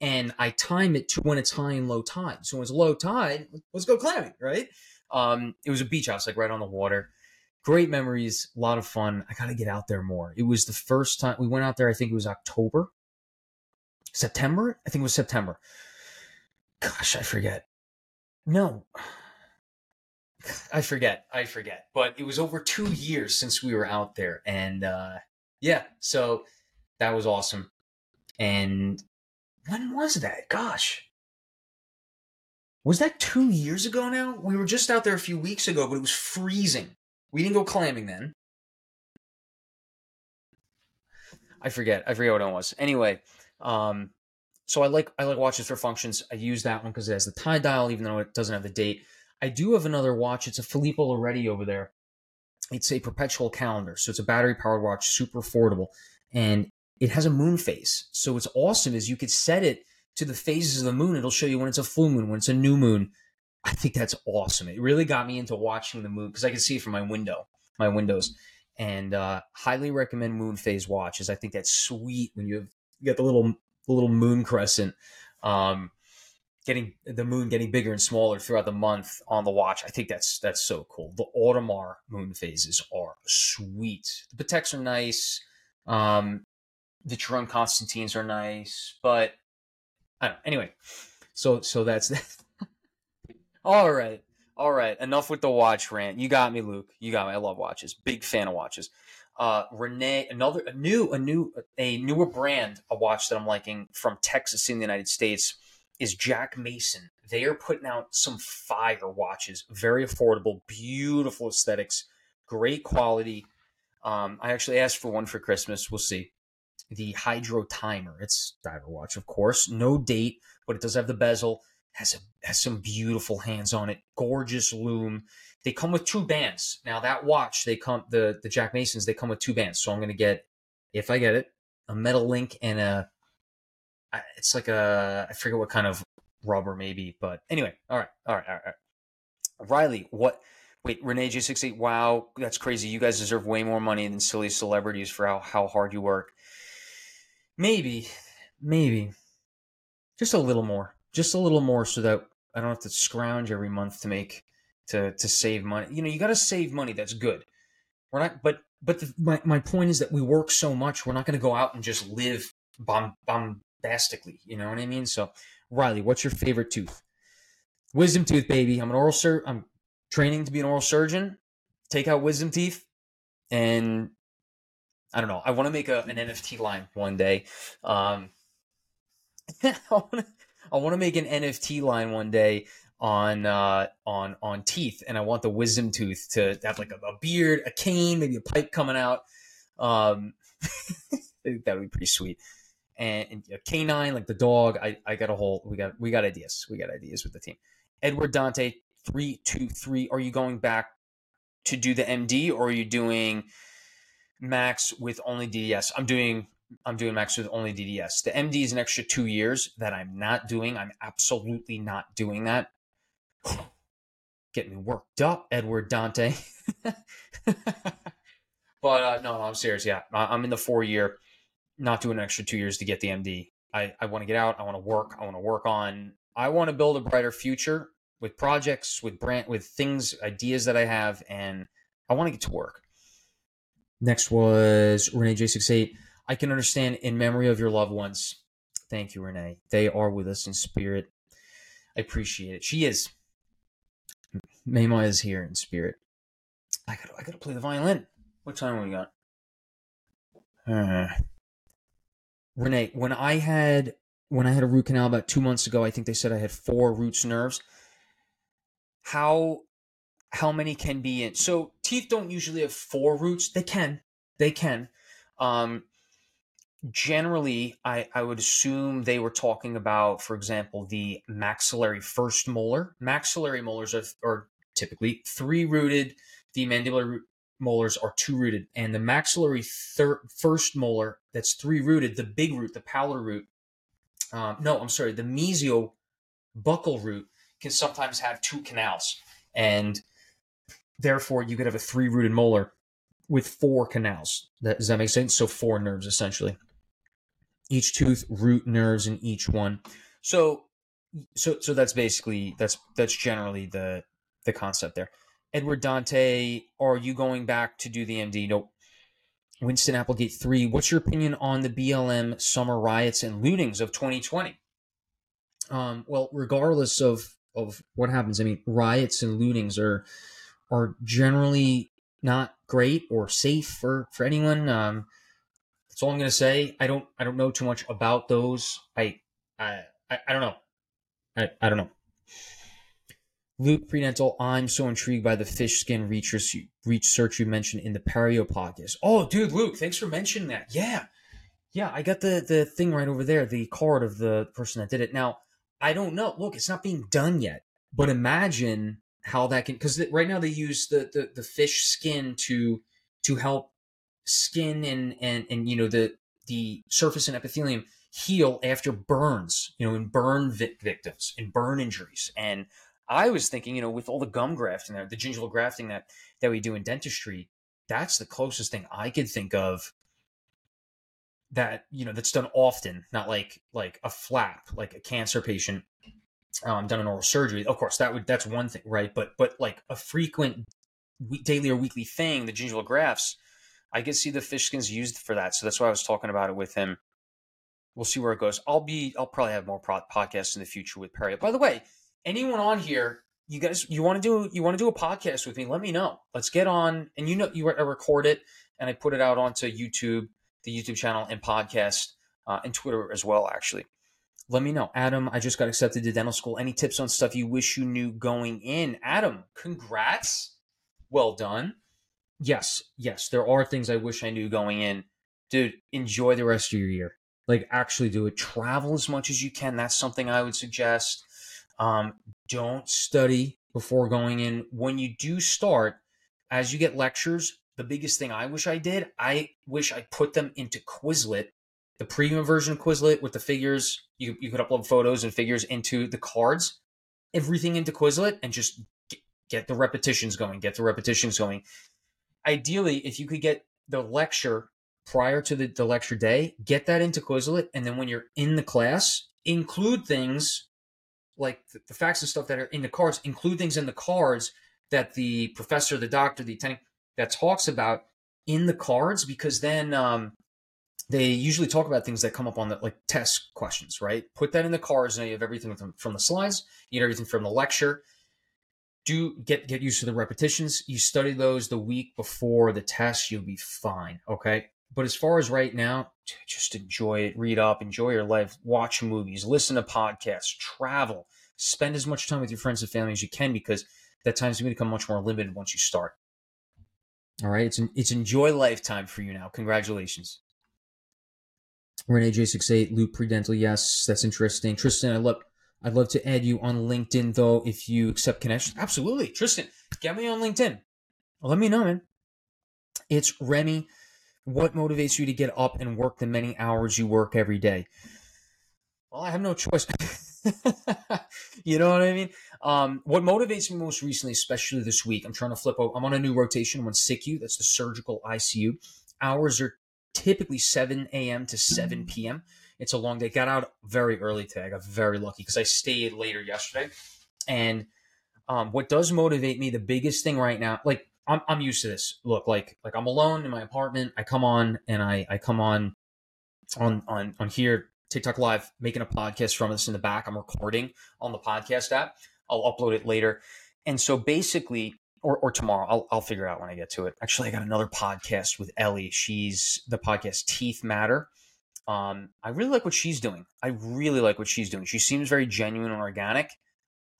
And I time it to when it's high and low tide. So when it's low tide, let's go clamming, right? Um, it was a beach house, like right on the water. Great memories, a lot of fun. I got to get out there more. It was the first time we went out there, I think it was October, September. I think it was September. Gosh, I forget. No. I forget. I forget. But it was over two years since we were out there. And uh, yeah, so that was awesome. And when was that? Gosh. Was that two years ago now? We were just out there a few weeks ago, but it was freezing. We didn't go clamming then. I forget. I forget what it was. Anyway, um, so I like I like watches for functions. I use that one because it has the tide dial, even though it doesn't have the date. I do have another watch. It's a Filippo Loretti over there. It's a perpetual calendar, so it's a battery powered watch, super affordable, and it has a moon phase. So what's awesome is you could set it to the phases of the moon. It'll show you when it's a full moon, when it's a new moon. I think that's awesome. It really got me into watching the moon because I can see it from my window, my windows, and uh, highly recommend moon phase watches. I think that's sweet when you have you got the little little moon crescent, um, getting the moon getting bigger and smaller throughout the month on the watch. I think that's that's so cool. The Audemars moon phases are sweet. The Pateks are nice. Um, the Vacheron Constantins are nice, but I don't. Anyway, so so that's that. all right. All right, enough with the watch rant. You got me, Luke. You got me. I love watches. Big fan of watches uh, Renee, another a new, a new, a newer brand, a watch that I'm liking from Texas in the United States is Jack Mason. They are putting out some fire watches, very affordable, beautiful aesthetics, great quality. Um, I actually asked for one for Christmas. We'll see. The Hydro Timer. It's diver watch, of course. No date, but it does have the bezel. Has a has some beautiful hands on it. Gorgeous lume. They come with two bands. Now that watch, they come the the Jack Masons. They come with two bands. So I'm gonna get, if I get it, a metal link and a. It's like a I forget what kind of rubber maybe, but anyway. All right, all right, all right. Riley, what? Wait, Renee J68. Wow, that's crazy. You guys deserve way more money than silly celebrities for how, how hard you work. Maybe, maybe, just a little more, just a little more, so that I don't have to scrounge every month to make to to save money. You know, you got to save money. That's good. We're not, but but the, my my point is that we work so much. We're not going to go out and just live bomb, bombastically. You know what I mean? So, Riley, what's your favorite tooth? wisdom tooth, baby. I'm an oral sur. I'm training to be an oral surgeon. Take out wisdom teeth, and I don't know. I want to make a, an NFT line one day. Um, I want to make an NFT line one day on uh, on on teeth, and I want the wisdom tooth to have like a, a beard, a cane, maybe a pipe coming out. Um, that would be pretty sweet. And, and a canine, like the dog. I, I got a whole. We got we got ideas. We got ideas with the team. Edward Dante, three two three. Are you going back to do the MD, or are you doing max with only DDS? I'm doing I'm doing max with only DDS. The MD is an extra two years that I'm not doing. I'm absolutely not doing that. Get me worked up, Edward Dante. but uh, no, I'm serious. Yeah, I'm in the four year, not doing an extra two years to get the MD. I, I want to get out. I want to work. I want to work on. I want to build a brighter future with projects, with brand, with things, ideas that I have, and I want to get to work. Next was Renee J68. I can understand in memory of your loved ones. Thank you, Renee. They are with us in spirit. I appreciate it. She is. Mayma is here in spirit. I gotta, I gotta play the violin. What time we got? Uh, Renee, when I had when I had a root canal about two months ago, I think they said I had four roots nerves. How how many can be in? So teeth don't usually have four roots. They can, they can. Um, generally I, I would assume they were talking about for example the maxillary first molar. Maxillary molars are, are typically three rooted the mandibular molars are two rooted and the maxillary thir- first molar that's three rooted the big root the palatal root um, no i'm sorry the mesio buccal root can sometimes have two canals. And therefore you could have a three rooted molar with four canals. That, does that make sense? So four nerves essentially each tooth root nerves in each one. So so so that's basically that's that's generally the the concept there. Edward dante are you going back to do the md nope. Winston applegate 3 what's your opinion on the blm summer riots and lootings of 2020 um, well regardless of of what happens i mean riots and lootings are are generally not great or safe for for anyone. Um, that's all I'm gonna say. I don't I don't know too much about those. I I I, I don't know. I, I don't know. Luke Predental, I'm so intrigued by the fish skin research, research you mentioned in the Perio podcast. Oh, dude, Luke, thanks for mentioning that. Yeah. Yeah, I got the, the thing right over there, the card of the person that did it. Now, I don't know. Look, it's not being done yet, but imagine how that can, because right now they use the, the, the fish skin to to help skin and and and you know the the surface and epithelium heal after burns, you know, in burn vi- victims, in burn injuries. And I was thinking, you know, with all the gum grafting there, the gingival grafting that that we do in dentistry, that's the closest thing I could think of that you know that's done often, not like like a flap, like a cancer patient um, done an oral surgery. Of course, that would that's one thing, right? But but like a frequent daily or weekly thing, the gingival grafts I could see the fish skins used for that. So that's why I was talking about it with him. We'll see where it goes. I'll be, I'll probably have more pro- podcasts in the future with Perry. By the way, anyone on here, you guys, you want to do, you want to do a podcast with me? Let me know. Let's get on. And you know, you I record it and I put it out onto YouTube, the YouTube channel and podcast, uh, and Twitter as well. Actually, let me know. Adam, I just got accepted to dental school. Any tips on stuff you wish you knew going in? Adam, congrats. Well done yes, yes, there are things I wish I knew going in. Dude, enjoy the rest of your year. Like, actually do it. Travel as much as you can. That's something I would suggest. Um, don't study before going in. When you do start, as you get lectures, the biggest thing I wish I did, I wish I put them into Quizlet, the premium version of Quizlet with the figures. You, you could upload photos and figures into the cards, everything into Quizlet, and just get, get the repetitions going, get the repetitions going ideally, if you could get the lecture prior to the, the lecture day, get that into Quizlet, and then when you're in the class, include things like the, the facts and stuff that are in the cards, include things in the cards that the professor, the doctor, the attending that talks about in the cards, because then um, they usually talk about things that come up on the like test questions, right? Put that in the cards. and you have everything from, from the slides, you get everything from the lecture. Do get get used to the repetitions. You study those the week before the test, you'll be fine. Okay. But as far as right now, just enjoy it, read up, enjoy your life, watch movies, listen to podcasts, travel, spend as much time with your friends and family as you can because that time's going to become much more limited once you start. All right, it's it's enjoy lifetime for you now. Congratulations. Renee J68, Luke Predental. Yes, that's interesting. Tristan, I love I'd love to add you on LinkedIn though if you accept connections. Absolutely. Tristan, get me on LinkedIn. Let me know, man. It's Remy. What motivates you to get up and work the many hours you work every day? Well, I have no choice. you know what I mean? Um, what motivates me most recently, especially this week, I'm trying to flip. I'm on a new rotation. I'm on SICU. That's the surgical ICU. Hours are typically 7 a.m. to 7 p.m. It's a long day. Got out very early today. I got very lucky because I stayed later yesterday. And um, what does motivate me, the biggest thing right now, like I'm, I'm used to this. Look, like like I'm alone in my apartment. I come on and I I come on on on on here TikTok Live, making a podcast from this in the back. I'm recording on the podcast app. I'll upload it later. And so basically, or, or tomorrow, I'll, I'll figure out when I get to it. Actually, I got another podcast with Ellie. She's the podcast Teeth Matter. Um, I really like what she's doing. I really like what she's doing. She seems very genuine and organic.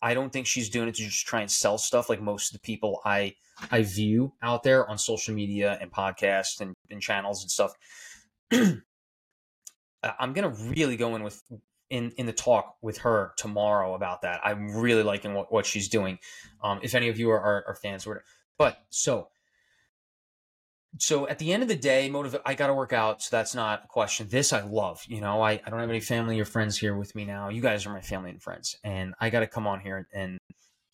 I don't think she's doing it to just try and sell stuff like most of the people I I view out there on social media and podcasts and, and channels and stuff. I'm gonna really go in with in in the talk with her tomorrow about that. I'm really liking what, what she's doing. Um, if any of you are, are, are fans, or but so so at the end of the day, motive I got to work out, so that's not a question. This I love. You know, I, I don't have any family or friends here with me now. You guys are my family and friends, and I got to come on here and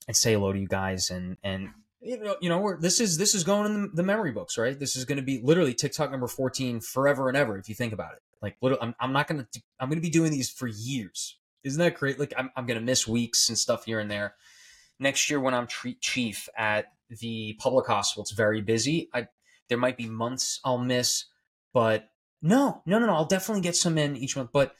and say hello to you guys and and you know, you know, this is this is going in the, memory books, right? This is going to be literally TikTok number fourteen forever and ever if you think about it. Like, I'm I'm not gonna I'm gonna be doing these for years. Isn't that great? Like, I'm I'm gonna miss weeks and stuff here and there. Next year, when I'm chief at the public hospital, it's very busy. I there might be months I'll miss, but no, no, no, no. I'll definitely get some in each month. But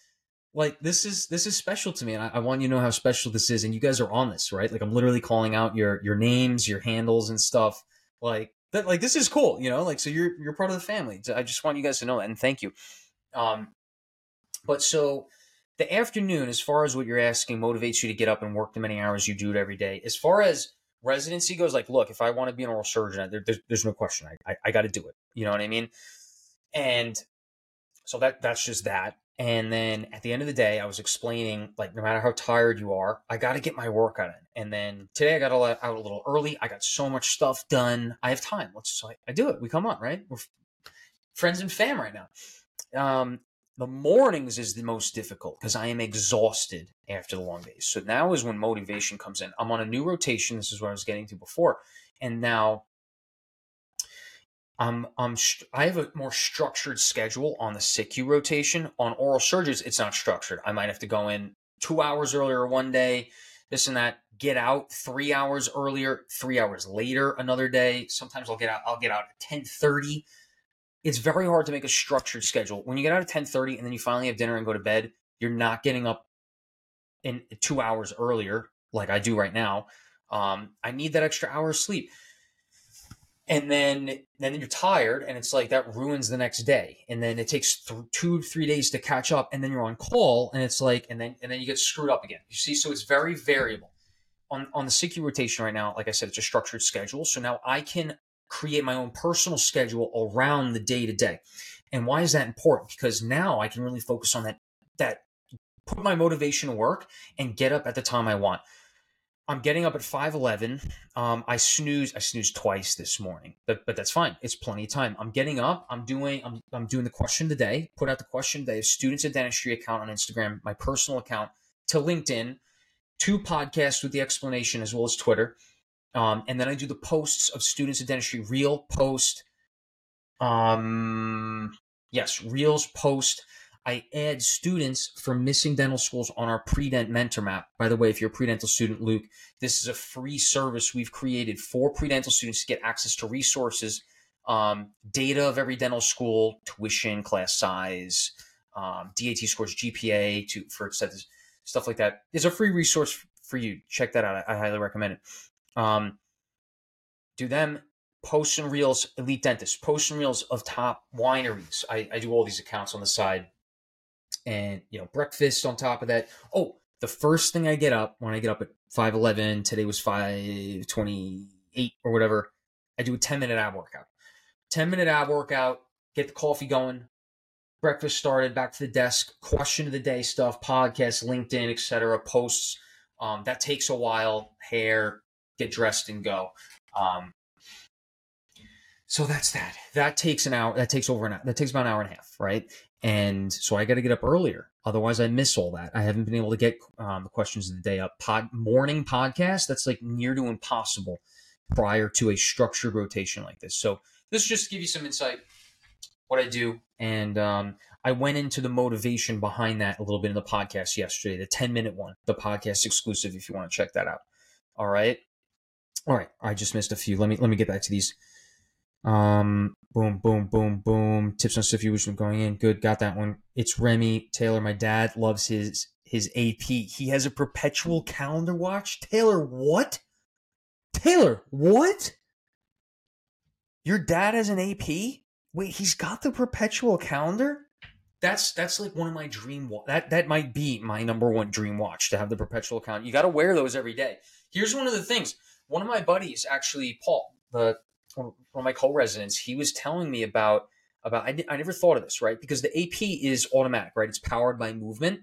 like this is this is special to me, and I, I want you to know how special this is. And you guys are on this, right? Like I'm literally calling out your your names, your handles, and stuff. Like that, like this is cool, you know. Like so, you're you're part of the family. I just want you guys to know that, and thank you. Um, but so the afternoon, as far as what you're asking, motivates you to get up and work the many hours you do it every day. As far as residency goes, like, look, if I want to be an oral surgeon, there, there's, there's no question. I, I, I got to do it. You know what I mean? And so that that's just that. And then at the end of the day, I was explaining like no matter how tired you are, I got to get my workout in. And then today I got out a little early. I got so much stuff done. I have time. Let's so I, I do it. We come on, right? We're friends and fam right now. Um, the mornings is the most difficult because I am exhausted after the long days. So now is when motivation comes in. I'm on a new rotation. This is what I was getting to before, and now I'm I'm I have a more structured schedule on the SICU rotation. On oral surgeries, it's not structured. I might have to go in two hours earlier one day, this and that. Get out three hours earlier, three hours later another day. Sometimes I'll get out. I'll get out at ten thirty it's very hard to make a structured schedule. When you get out at 10:30 and then you finally have dinner and go to bed, you're not getting up in 2 hours earlier like I do right now. Um, I need that extra hour of sleep. And then then you're tired and it's like that ruins the next day. And then it takes th- 2 3 days to catch up and then you're on call and it's like and then and then you get screwed up again. You see so it's very variable. On on the SICU rotation right now, like I said, it's a structured schedule. So now I can create my own personal schedule around the day to day. And why is that important? Because now I can really focus on that that put my motivation to work and get up at the time I want. I'm getting up at 5:11. Um, I snooze. I snoozed twice this morning, but but that's fine. It's plenty of time. I'm getting up. I'm doing. I'm I'm doing the question of the day. Put out the question of the day. Students at Dentistry account on Instagram, my personal account, to LinkedIn, two podcasts with the explanation as well as Twitter. Um, and then I do the posts of students in dentistry, real post. Um, yes, reels post. I add students from missing dental schools on our pre-dent mentor map. By the way, if you're a pre-dental student, Luke, this is a free service we've created for pre-dental students to get access to resources um, data of every dental school, tuition, class size, um, DAT scores, GPA to for stuff like that. It's a free resource for you. Check that out. I, I highly recommend it. Um, do them posts and reels, elite dentists, posts and reels of top wineries. I, I do all these accounts on the side, and you know breakfast on top of that. Oh, the first thing I get up when I get up at five eleven. Today was five twenty eight or whatever. I do a ten minute ab workout. 10 minute ab workout, get the coffee going, breakfast started, back to the desk, question of the day stuff, podcasts, LinkedIn, etc., posts. Um, that takes a while. Hair, get dressed and go. Um, so that's that. That takes an hour. That takes over an hour. That takes about an hour and a half, right? And so I got to get up earlier. Otherwise, I miss all that. I haven't been able to get um, the questions of the day up. Pod morning podcast. That's like near to impossible prior to a structured rotation like this. So this just to give you some insight what I do. And um, I went into the motivation behind that a little bit in the podcast yesterday, the 10 minute one, the podcast exclusive, if you want to check that out. All right. All right. I just missed a few. Let me let me get back to these. Um, boom, boom, boom, boom. Tips on stuff you wish going in. Good, got that one. It's Remy Taylor. My dad loves his his AP. He has a perpetual calendar watch. Taylor, what? Taylor, what? Your dad has an AP? Wait, he's got the perpetual calendar? That's that's like one of my dream wa- that that might be my number one dream watch to have the perpetual calendar. You got to wear those every day. Here's one of the things. One of my buddies, actually, Paul, the one of my co-residents, he was telling me about about I, I never thought of this right because the AP is automatic, right? It's powered by movement.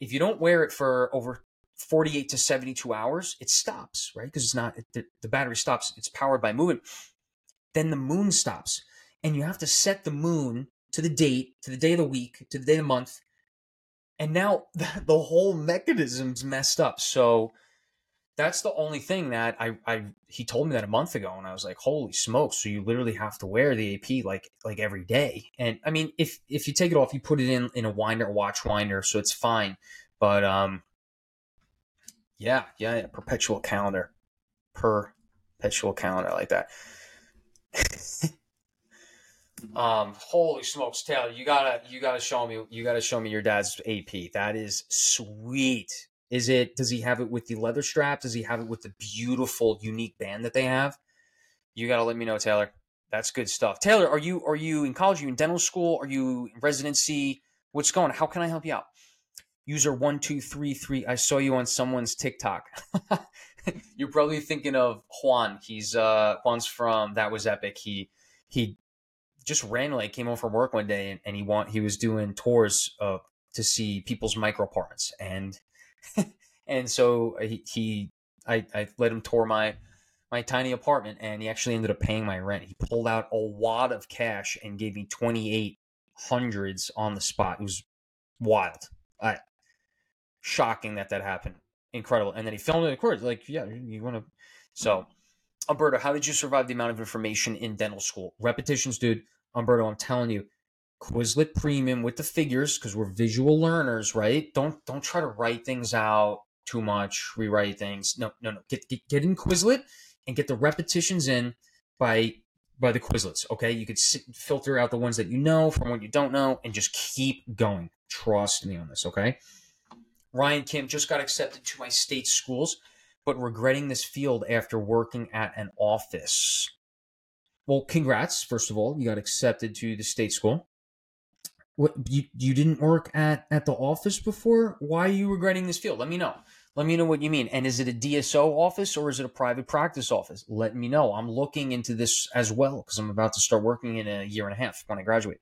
If you don't wear it for over 48 to 72 hours, it stops, right? Because it's not the, the battery stops. It's powered by movement then the moon stops. And you have to set the moon to the date, to the day of the week, to the day of the month. And now the, the whole mechanism's messed up. So that's the only thing that I, I he told me that a month ago and I was like, holy smokes. So you literally have to wear the AP like like every day. And I mean if if you take it off, you put it in in a winder, watch winder, so it's fine. But um yeah, yeah, yeah perpetual calendar. Perpetual calendar like that. um, holy smokes, Taylor, you gotta you gotta show me you gotta show me your dad's AP. That is sweet. Is it? Does he have it with the leather strap? Does he have it with the beautiful, unique band that they have? You gotta let me know, Taylor. That's good stuff. Taylor, are you are you in college? Are you in dental school? Are you in residency? What's going? on? How can I help you out? User one two three three. I saw you on someone's TikTok. you're probably thinking of Juan. He's uh Juan's from that was epic. He he just randomly came home from work one day and, and he want he was doing tours uh to see people's micro apartments and and so uh, he, he I, I let him tour my my tiny apartment and he actually ended up paying my rent. He pulled out a wad of cash and gave me twenty eight hundreds on the spot. It was wild. I shocking that that happened incredible. And then he filmed it of course. Like, yeah, you want to. So, Umberto, how did you survive the amount of information in dental school? Repetitions, dude. Umberto, I'm telling you, Quizlet Premium with the figures because we're visual learners, right? Don't don't try to write things out too much, rewrite things. No, no, no. Get get, get in Quizlet and get the repetitions in by by the Quizlets. Okay, you could sit, filter out the ones that you know from what you don't know, and just keep going. Trust me on this. Okay. Ryan Kim just got accepted to my state schools, but regretting this field after working at an office. Well, congrats, first of all. You got accepted to the state school. What you you didn't work at at the office before? Why are you regretting this field? Let me know. Let me know what you mean. And is it a DSO office or is it a private practice office? Let me know. I'm looking into this as well because I'm about to start working in a year and a half when I graduate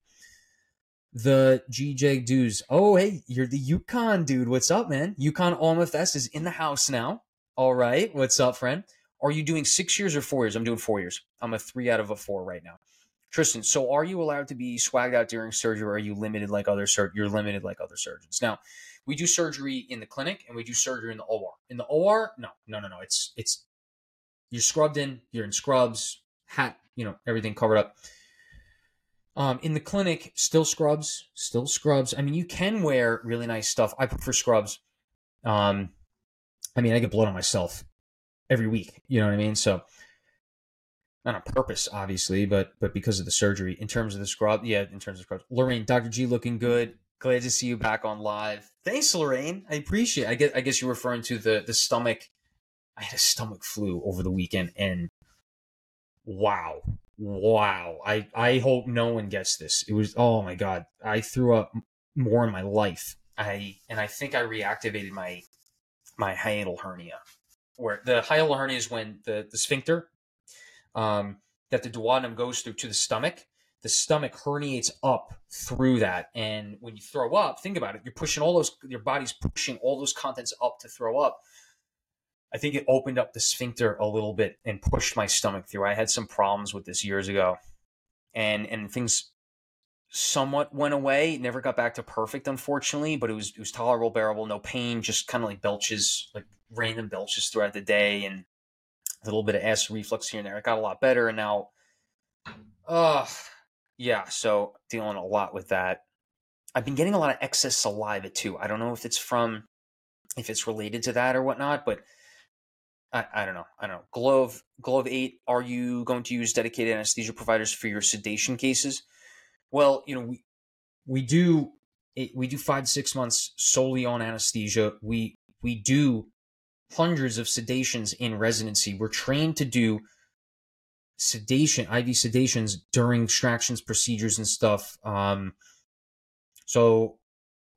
the GJ dudes. Oh, hey, you're the UConn dude. What's up, man? UConn OMFS is in the house now. All right. What's up, friend? Are you doing six years or four years? I'm doing four years. I'm a three out of a four right now. Tristan, so are you allowed to be swagged out during surgery or are you limited like other sur- you're limited like other surgeons? Now, we do surgery in the clinic and we do surgery in the OR. In the OR, no, no, no, no. It's it's you're scrubbed in, you're in scrubs, hat, you know, everything covered up. Um, in the clinic, still scrubs, still scrubs. I mean, you can wear really nice stuff. I prefer scrubs. Um, I mean, I get blood on myself every week. You know what I mean? So not on purpose, obviously, but but because of the surgery. In terms of the scrub, yeah, in terms of scrubs, Lorraine, Dr. G, looking good. Glad to see you back on live. Thanks, Lorraine. I appreciate. It. I guess I guess you're referring to the the stomach. I had a stomach flu over the weekend, and wow, wow. I I hope no one gets this. It was oh my god. I threw up more in my life. I and I think I reactivated my my hiatal hernia. Where the hiatal hernia is when the the sphincter um, that the duodenum goes through to the stomach. The stomach herniates up through that, and when you throw up, think about it. You're pushing all those. Your body's pushing all those contents up to throw up. I think it opened up the sphincter a little bit and pushed my stomach through. I had some problems with this years ago, and and things somewhat went away. Never got back to perfect, unfortunately, but it was it was tolerable, bearable, no pain, just kind of like belches, like random belches throughout the day, and a little bit of acid reflux here and there. It got a lot better, and now, uh, yeah. So dealing a lot with that. I've been getting a lot of excess saliva too. I don't know if it's from, if it's related to that or whatnot, but I, I don't know. I don't know. Glove Glove Eight. Are you going to use dedicated anesthesia providers for your sedation cases? Well, you know we we do it, we do five six months solely on anesthesia. We we do hundreds of sedations in residency. We're trained to do sedation, IV sedations during extractions procedures and stuff. Um, so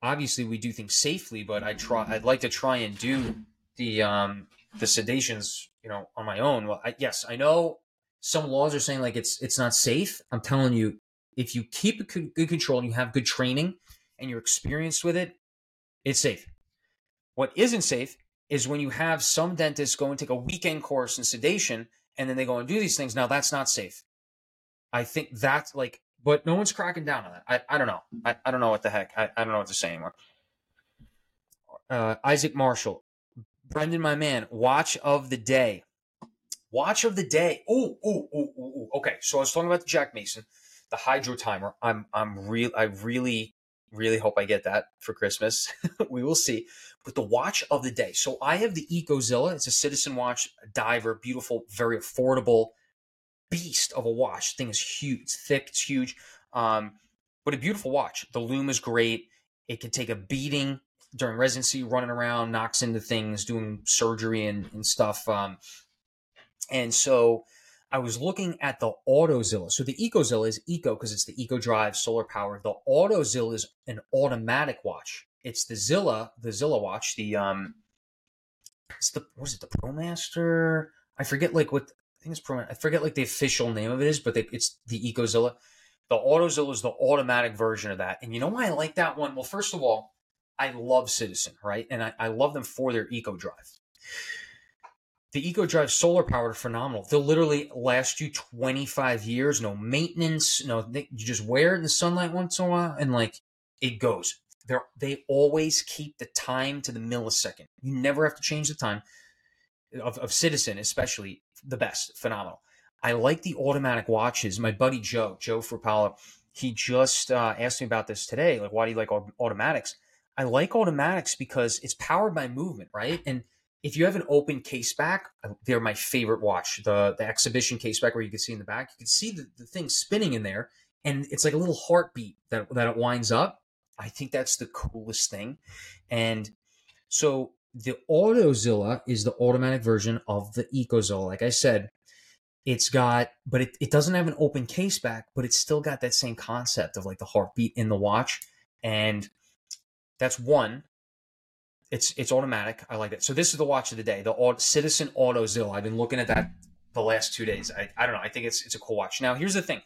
obviously we do things safely, but I try. I'd like to try and do the um, the sedations, you know, on my own. Well, I, yes, I know some laws are saying like it's it's not safe. I'm telling you, if you keep good control and you have good training and you're experienced with it, it's safe. What isn't safe is when you have some dentists go and take a weekend course in sedation and then they go and do these things. Now that's not safe. I think that's like, but no one's cracking down on that. I, I don't know. I, I don't know what the heck. I, I don't know what to say anymore. Uh, Isaac Marshall, Brendan, my man, watch of the day. Watch of the day. Oh, oh, oh, oh, okay. So I was talking about the Jack Mason, the hydro timer. I'm, I'm real. I really Really hope I get that for Christmas. we will see. But the watch of the day. So I have the EcoZilla. It's a citizen watch, a diver, beautiful, very affordable beast of a watch. The thing is huge. It's thick. It's huge. Um, but a beautiful watch. The lume is great. It can take a beating during residency, running around, knocks into things, doing surgery and, and stuff. Um, and so I was looking at the AutoZilla. So the EcoZilla is Eco because it's the Eco Drive solar power. The AutoZilla is an automatic watch. It's the Zilla, the Zilla watch. The um, it's the was it the ProMaster? I forget like what I think it's Pro. I forget like the official name of it is, but they, it's the EcoZilla. The AutoZilla is the automatic version of that. And you know why I like that one? Well, first of all, I love Citizen, right? And I, I love them for their Eco Drive the Eco Drive solar powered are phenomenal. They'll literally last you 25 years, no maintenance, no, you just wear it in the sunlight once in a while and like it goes. They're, they always keep the time to the millisecond. You never have to change the time of, of Citizen, especially the best, phenomenal. I like the automatic watches. My buddy Joe, Joe Frapala, he just uh, asked me about this today. Like, why do you like automatics? I like automatics because it's powered by movement, right? And if you have an open case back, uh, they're my favorite watch. The the exhibition case back where you can see in the back, you can see the, the thing spinning in there, and it's like a little heartbeat that that it winds up. I think that's the coolest thing. And so the AutoZilla is the automatic version of the EcoZilla. Like I said, it's got, but it, it doesn't have an open case back, but it's still got that same concept of like the heartbeat in the watch. And that's one. It's it's automatic. I like it. So this is the watch of the day, the Citizen AutoZilla. I've been looking at that the last two days. I, I don't know. I think it's it's a cool watch. Now here's the thing.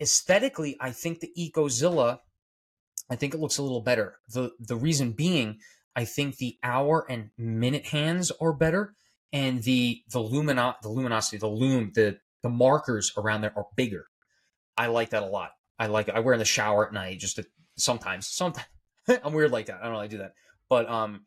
Aesthetically, I think the EcoZilla, I think it looks a little better. The the reason being, I think the hour and minute hands are better, and the the lumino the luminosity, the lume, the the markers around there are bigger. I like that a lot. I like. I wear in the shower at night just to, sometimes. Sometimes I'm weird like that. I don't. I do that, but um,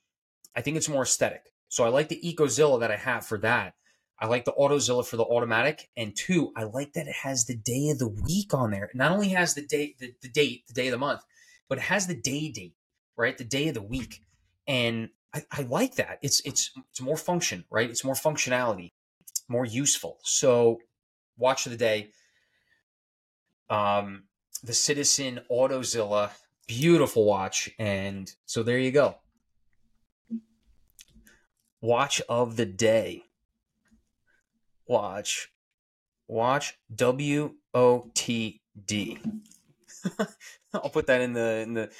I think it's more aesthetic. So I like the EcoZilla that I have for that. I like the AutoZilla for the automatic. And two, I like that it has the day of the week on there. It not only has the date, the, the date, the day of the month, but it has the day date, right? The day of the week. And I, I like that. It's it's it's more function, right? It's more functionality, more useful. So watch of the day. Um, the Citizen Autozilla, beautiful watch, and so there you go. Watch of the day. Watch. Watch W O T D. I'll put that in the in the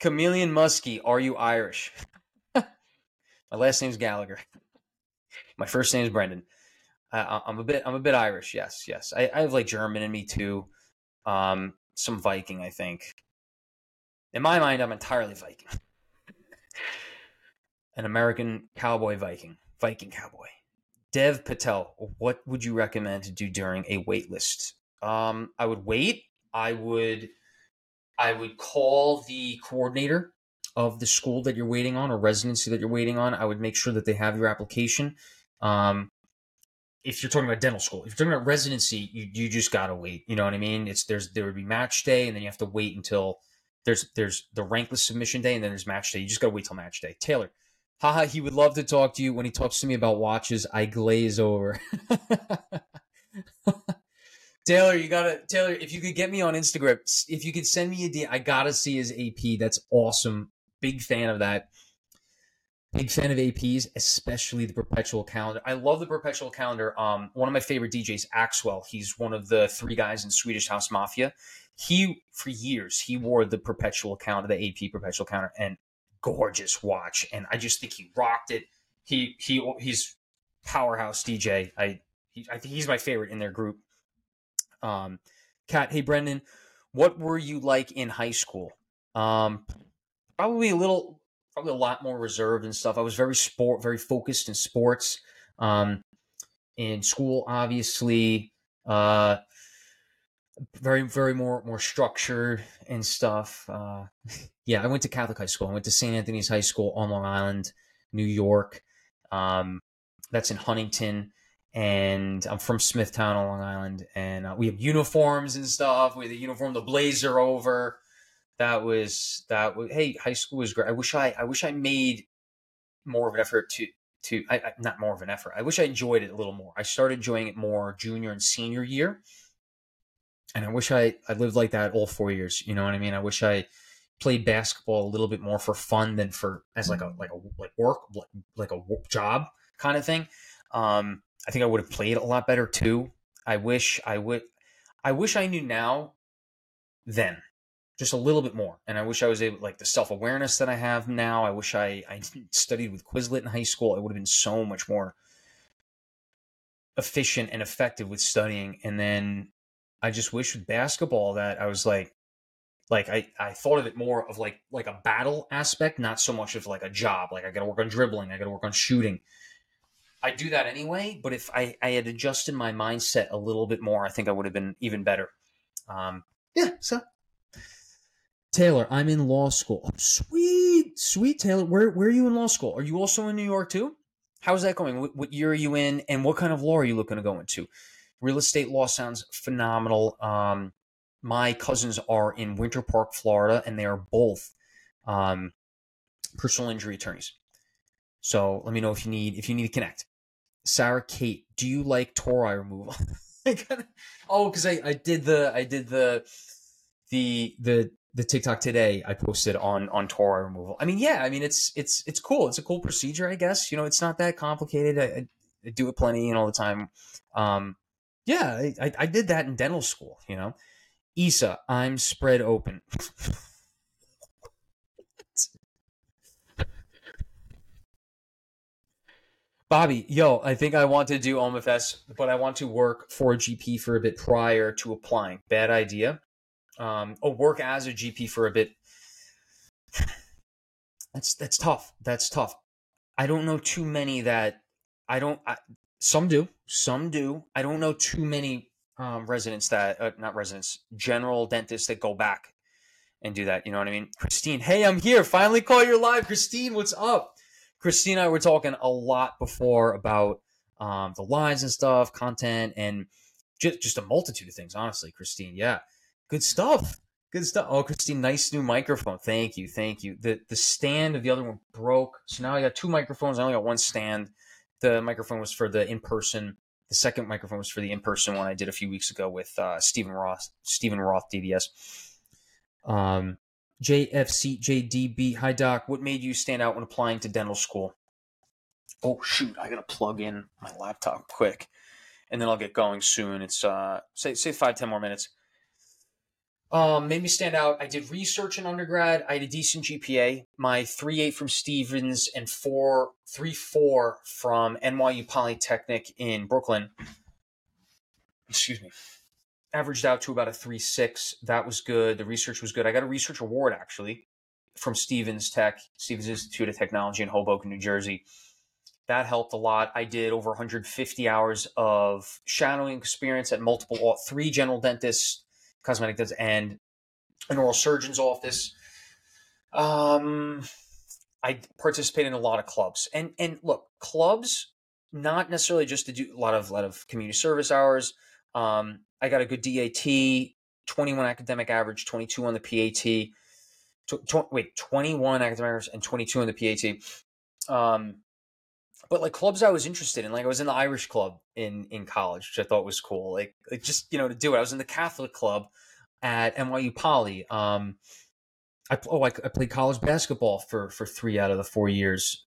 Chameleon Muskie. Are you Irish? My last name's Gallagher. My first name is Brendan. I, am a bit I'm a bit Irish. Yes, yes. I, I have like German in me too. Um, some Viking, I think. In my mind, I'm entirely Viking. An American cowboy Viking, Viking cowboy. Dev Patel, what would you recommend to do during a wait list? Um, I would wait. I would I would call the coordinator of the school that you're waiting on or residency that you're waiting on. I would make sure that they have your application. Um, if you're talking about dental school, if you're talking about residency, you, you just gotta wait. You know what I mean? It's there's there would be match day, and then you have to wait until there's there's the rankless submission day, and then there's match day. You just gotta wait till match day. Taylor, haha, he would love to talk to you. When he talks to me about watches, I glaze over. Taylor, you gotta Taylor. If you could get me on Instagram, if you could send me a D, I gotta see his AP. That's awesome. Big fan of that. Big fan of APs, especially the perpetual calendar. I love the perpetual calendar. Um, one of my favorite DJs, Axwell. He's one of the three guys in Swedish House Mafia. He for years he wore the perpetual calendar, the AP perpetual calendar, and gorgeous watch. And I just think he rocked it. He he he's powerhouse DJ. I I think he's my favorite in their group. Um, Kat, hey Brendan, what were you like in high school? Um, probably a little probably a lot more reserved and stuff. I was very sport, very focused in sports. Um, in school, obviously, uh, very, very more, more structured and stuff. Uh, yeah, I went to Catholic high school. I went to St. Anthony's High School on Long Island, New York. Um, that's in Huntington. And I'm from Smithtown on Long Island. And uh, we have uniforms and stuff. We have the uniform, the blazer over. That was that was hey high school was great. I wish i i wish i made more of an effort to to I, I, not more of an effort. I wish i enjoyed it a little more. I started enjoying it more junior and senior year. And i wish i i lived like that all four years you know what i mean? I wish i played basketball a little bit more for fun than for as like a like a like work like, like a job kind of thing um i think i would have played a lot better too i wish i would i wish i knew now then just a little bit more. And I wish I was able, like the self awareness that I have now. I wish I, I studied with Quizlet in high school. It would have been so much more efficient and effective with studying. And then I just wish with basketball that I was like, like I, I thought of it more of like like a battle aspect, not so much of like a job. Like I got to work on dribbling, I got to work on shooting. I do that anyway, but if I, I had adjusted my mindset a little bit more, I think I would have been even better. Um, yeah, so Taylor, I'm in law school. Oh, sweet, sweet Taylor. Where where are you in law school? Are you also in New York too? How's that going? What, what year are you in, and what kind of law are you looking to go into? Real estate law sounds phenomenal. Um, my cousins are in Winter Park, Florida, and they are both um, personal injury attorneys. So let me know if you need if you need to connect. Sarah Kate, do you like eye removal? oh, because I, I did the I did the the the the TikTok today I posted on on tor removal. I mean, yeah, I mean it's it's it's cool. It's a cool procedure, I guess. You know, it's not that complicated. I, I do it plenty and all the time. Um, yeah, I, I did that in dental school. You know, Isa, I'm spread open. Bobby, yo, I think I want to do OMFS, but I want to work for a GP for a bit prior to applying. Bad idea um, or work as a GP for a bit. That's that's tough. That's tough. I don't know too many that I don't. I, some do. Some do. I don't know too many um, residents that uh, not residents, general dentists that go back and do that. You know what I mean? Christine, hey, I'm here. Finally, call your live. Christine, what's up? Christine and I were talking a lot before about um, the lines and stuff, content, and just just a multitude of things. Honestly, Christine, yeah. Good stuff. Good stuff. Oh, Christine, nice new microphone. Thank you. Thank you. The the stand of the other one broke. So now I got two microphones. I only got one stand. The microphone was for the in person the second microphone was for the in person one I did a few weeks ago with uh, Stephen Roth, Stephen Roth DDS. Um, JFCJDB. Hi, Doc. What made you stand out when applying to dental school? Oh, shoot. I got to plug in my laptop quick and then I'll get going soon. It's, uh, say, say five, ten more minutes. Um, made me stand out. I did research in undergrad. I had a decent GPA. My 3.8 from Stevens and 4 3.4 from NYU Polytechnic in Brooklyn. Excuse me. Averaged out to about a 3.6. That was good. The research was good. I got a research award actually from Stevens Tech, Stevens Institute of Technology in Hoboken, New Jersey. That helped a lot. I did over 150 hours of shadowing experience at multiple, three general dentists cosmetic dentist and an oral surgeon's office. Um, I participate in a lot of clubs, and and look, clubs not necessarily just to do a lot of a lot of community service hours. Um, I got a good DAT, twenty one academic average, twenty two on the PAT. Tw- tw- wait, twenty one academic average and twenty two on the PAT. Um, but like clubs I was interested in, like I was in the Irish club in in college, which I thought was cool. Like, like just you know to do it. I was in the Catholic club at NYU Poly. Um, I oh I, I played college basketball for for three out of the four years.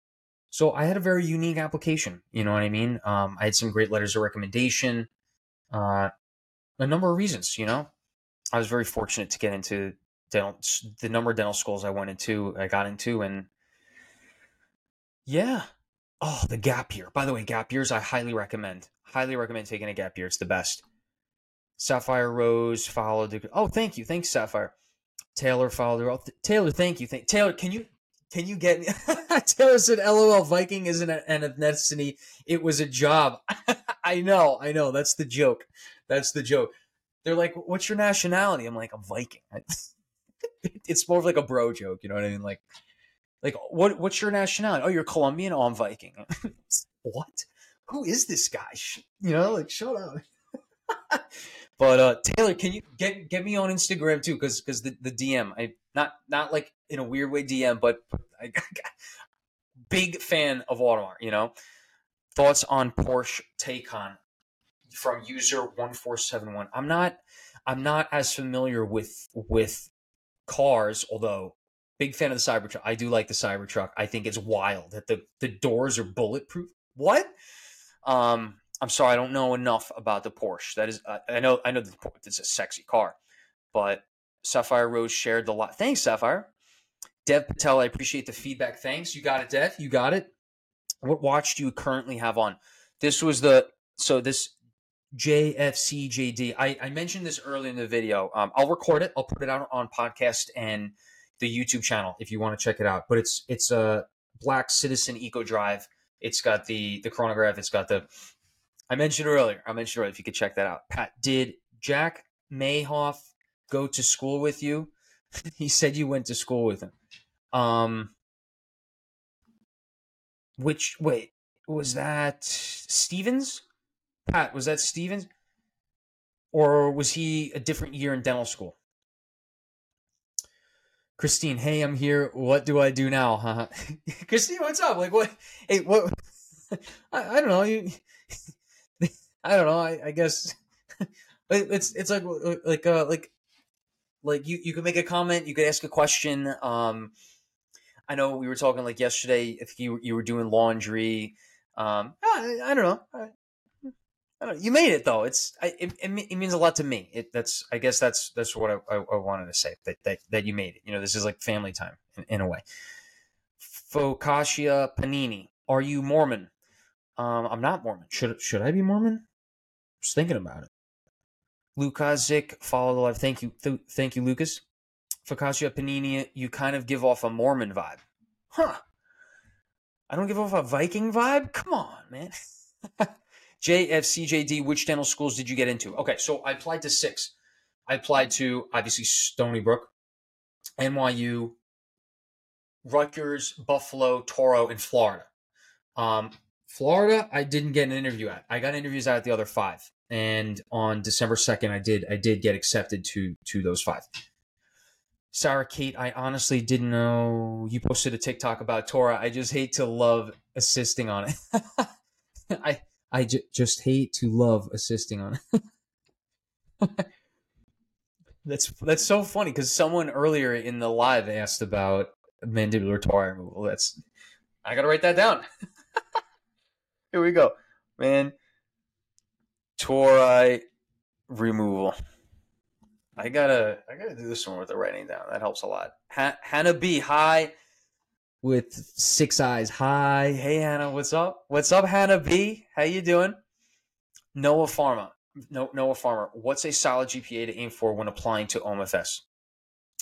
So I had a very unique application. You know what I mean? Um, I had some great letters of recommendation. Uh, a number of reasons. You know, I was very fortunate to get into dental. The number of dental schools I went into, I got into, and yeah, Oh, the gap year. By the way, gap years I highly recommend. Highly recommend taking a gap year. It's the best. Sapphire Rose followed. Oh, thank you. Thanks, Sapphire. Taylor followed. Oh, Taylor, thank you. Thank Taylor. Can you can you get me? Taylor said, "LOL, Viking isn't an ethnicity. It was a job." I know, I know. That's the joke. That's the joke. They're like, "What's your nationality?" I'm like, "I'm Viking." it's more of like a bro joke. You know what I mean? Like, like, what? What's your nationality? Oh, you're Colombian. Oh, I'm Viking. what? Who is this guy? You know, like, shut up. but uh, Taylor, can you get get me on Instagram too? Because because the, the DM, I not not like in a weird way DM, but I big fan of Audemars. You know, thoughts on Porsche Taycan from user one four seven one. I'm not I'm not as familiar with with cars, although Big fan of the Cybertruck. I do like the Cybertruck. I think it's wild that the, the doors are bulletproof. What? Um, I'm sorry, I don't know enough about the Porsche. That is, uh, I know, I know that it's a sexy car, but Sapphire Rose shared the lot. Thanks, Sapphire. Dev Patel, I appreciate the feedback. Thanks. You got it, Dev. You got it. What watch do you currently have on? This was the so this JFCJD. I, I mentioned this early in the video. Um, I'll record it. I'll put it out on podcast and the YouTube channel if you want to check it out. But it's it's a Black Citizen Eco Drive. It's got the the chronograph. It's got the I mentioned earlier. I mentioned earlier. If you could check that out. Pat, did Jack Mayhoff go to school with you? he said you went to school with him. Um, which wait was that Stevens? Pat, was that Stevens? Or was he a different year in dental school? Christine, hey, I'm here. What do I do now? Huh? Christine, what's up? Like, what? Hey, what? I, I don't know. You, I don't know. I, I guess it's it's like like uh like like you you could make a comment. You could ask a question. Um, I know we were talking like yesterday. If you you were doing laundry, um, I, I don't know. Know, you made it though. It's I, it, it, means a lot to me. It that's I guess that's that's what I, I, I, wanted to say that, that that you made it. You know, this is like family time in, in a way. Focaccia Panini, are you Mormon? Um, I'm not Mormon. Should should I be Mormon? Just thinking about it. Lukazik, follow the live. Thank you, th- thank you, Lucas. Focaccia Panini, you kind of give off a Mormon vibe, huh? I don't give off a Viking vibe. Come on, man. JFCJD, which dental schools did you get into? Okay, so I applied to six. I applied to obviously Stony Brook, NYU, Rutgers, Buffalo, Touro, and Florida. Um, Florida, I didn't get an interview at. I got interviews at the other five, and on December second, I did I did get accepted to to those five. Sarah Kate, I honestly didn't know you posted a TikTok about tori. I just hate to love assisting on it. I I j- just hate to love assisting on that's that's so funny because someone earlier in the live asked about mandibular tori removal. That's I gotta write that down. Here we go, man. Tori removal. I gotta I gotta do this one with the writing down. That helps a lot. Ha- Hannah B. Hi with six eyes. Hi, hey Hannah, what's up? What's up, Hannah B? How you doing? Noah Pharma. No, Noah Farmer. What's a solid GPA to aim for when applying to OMFS?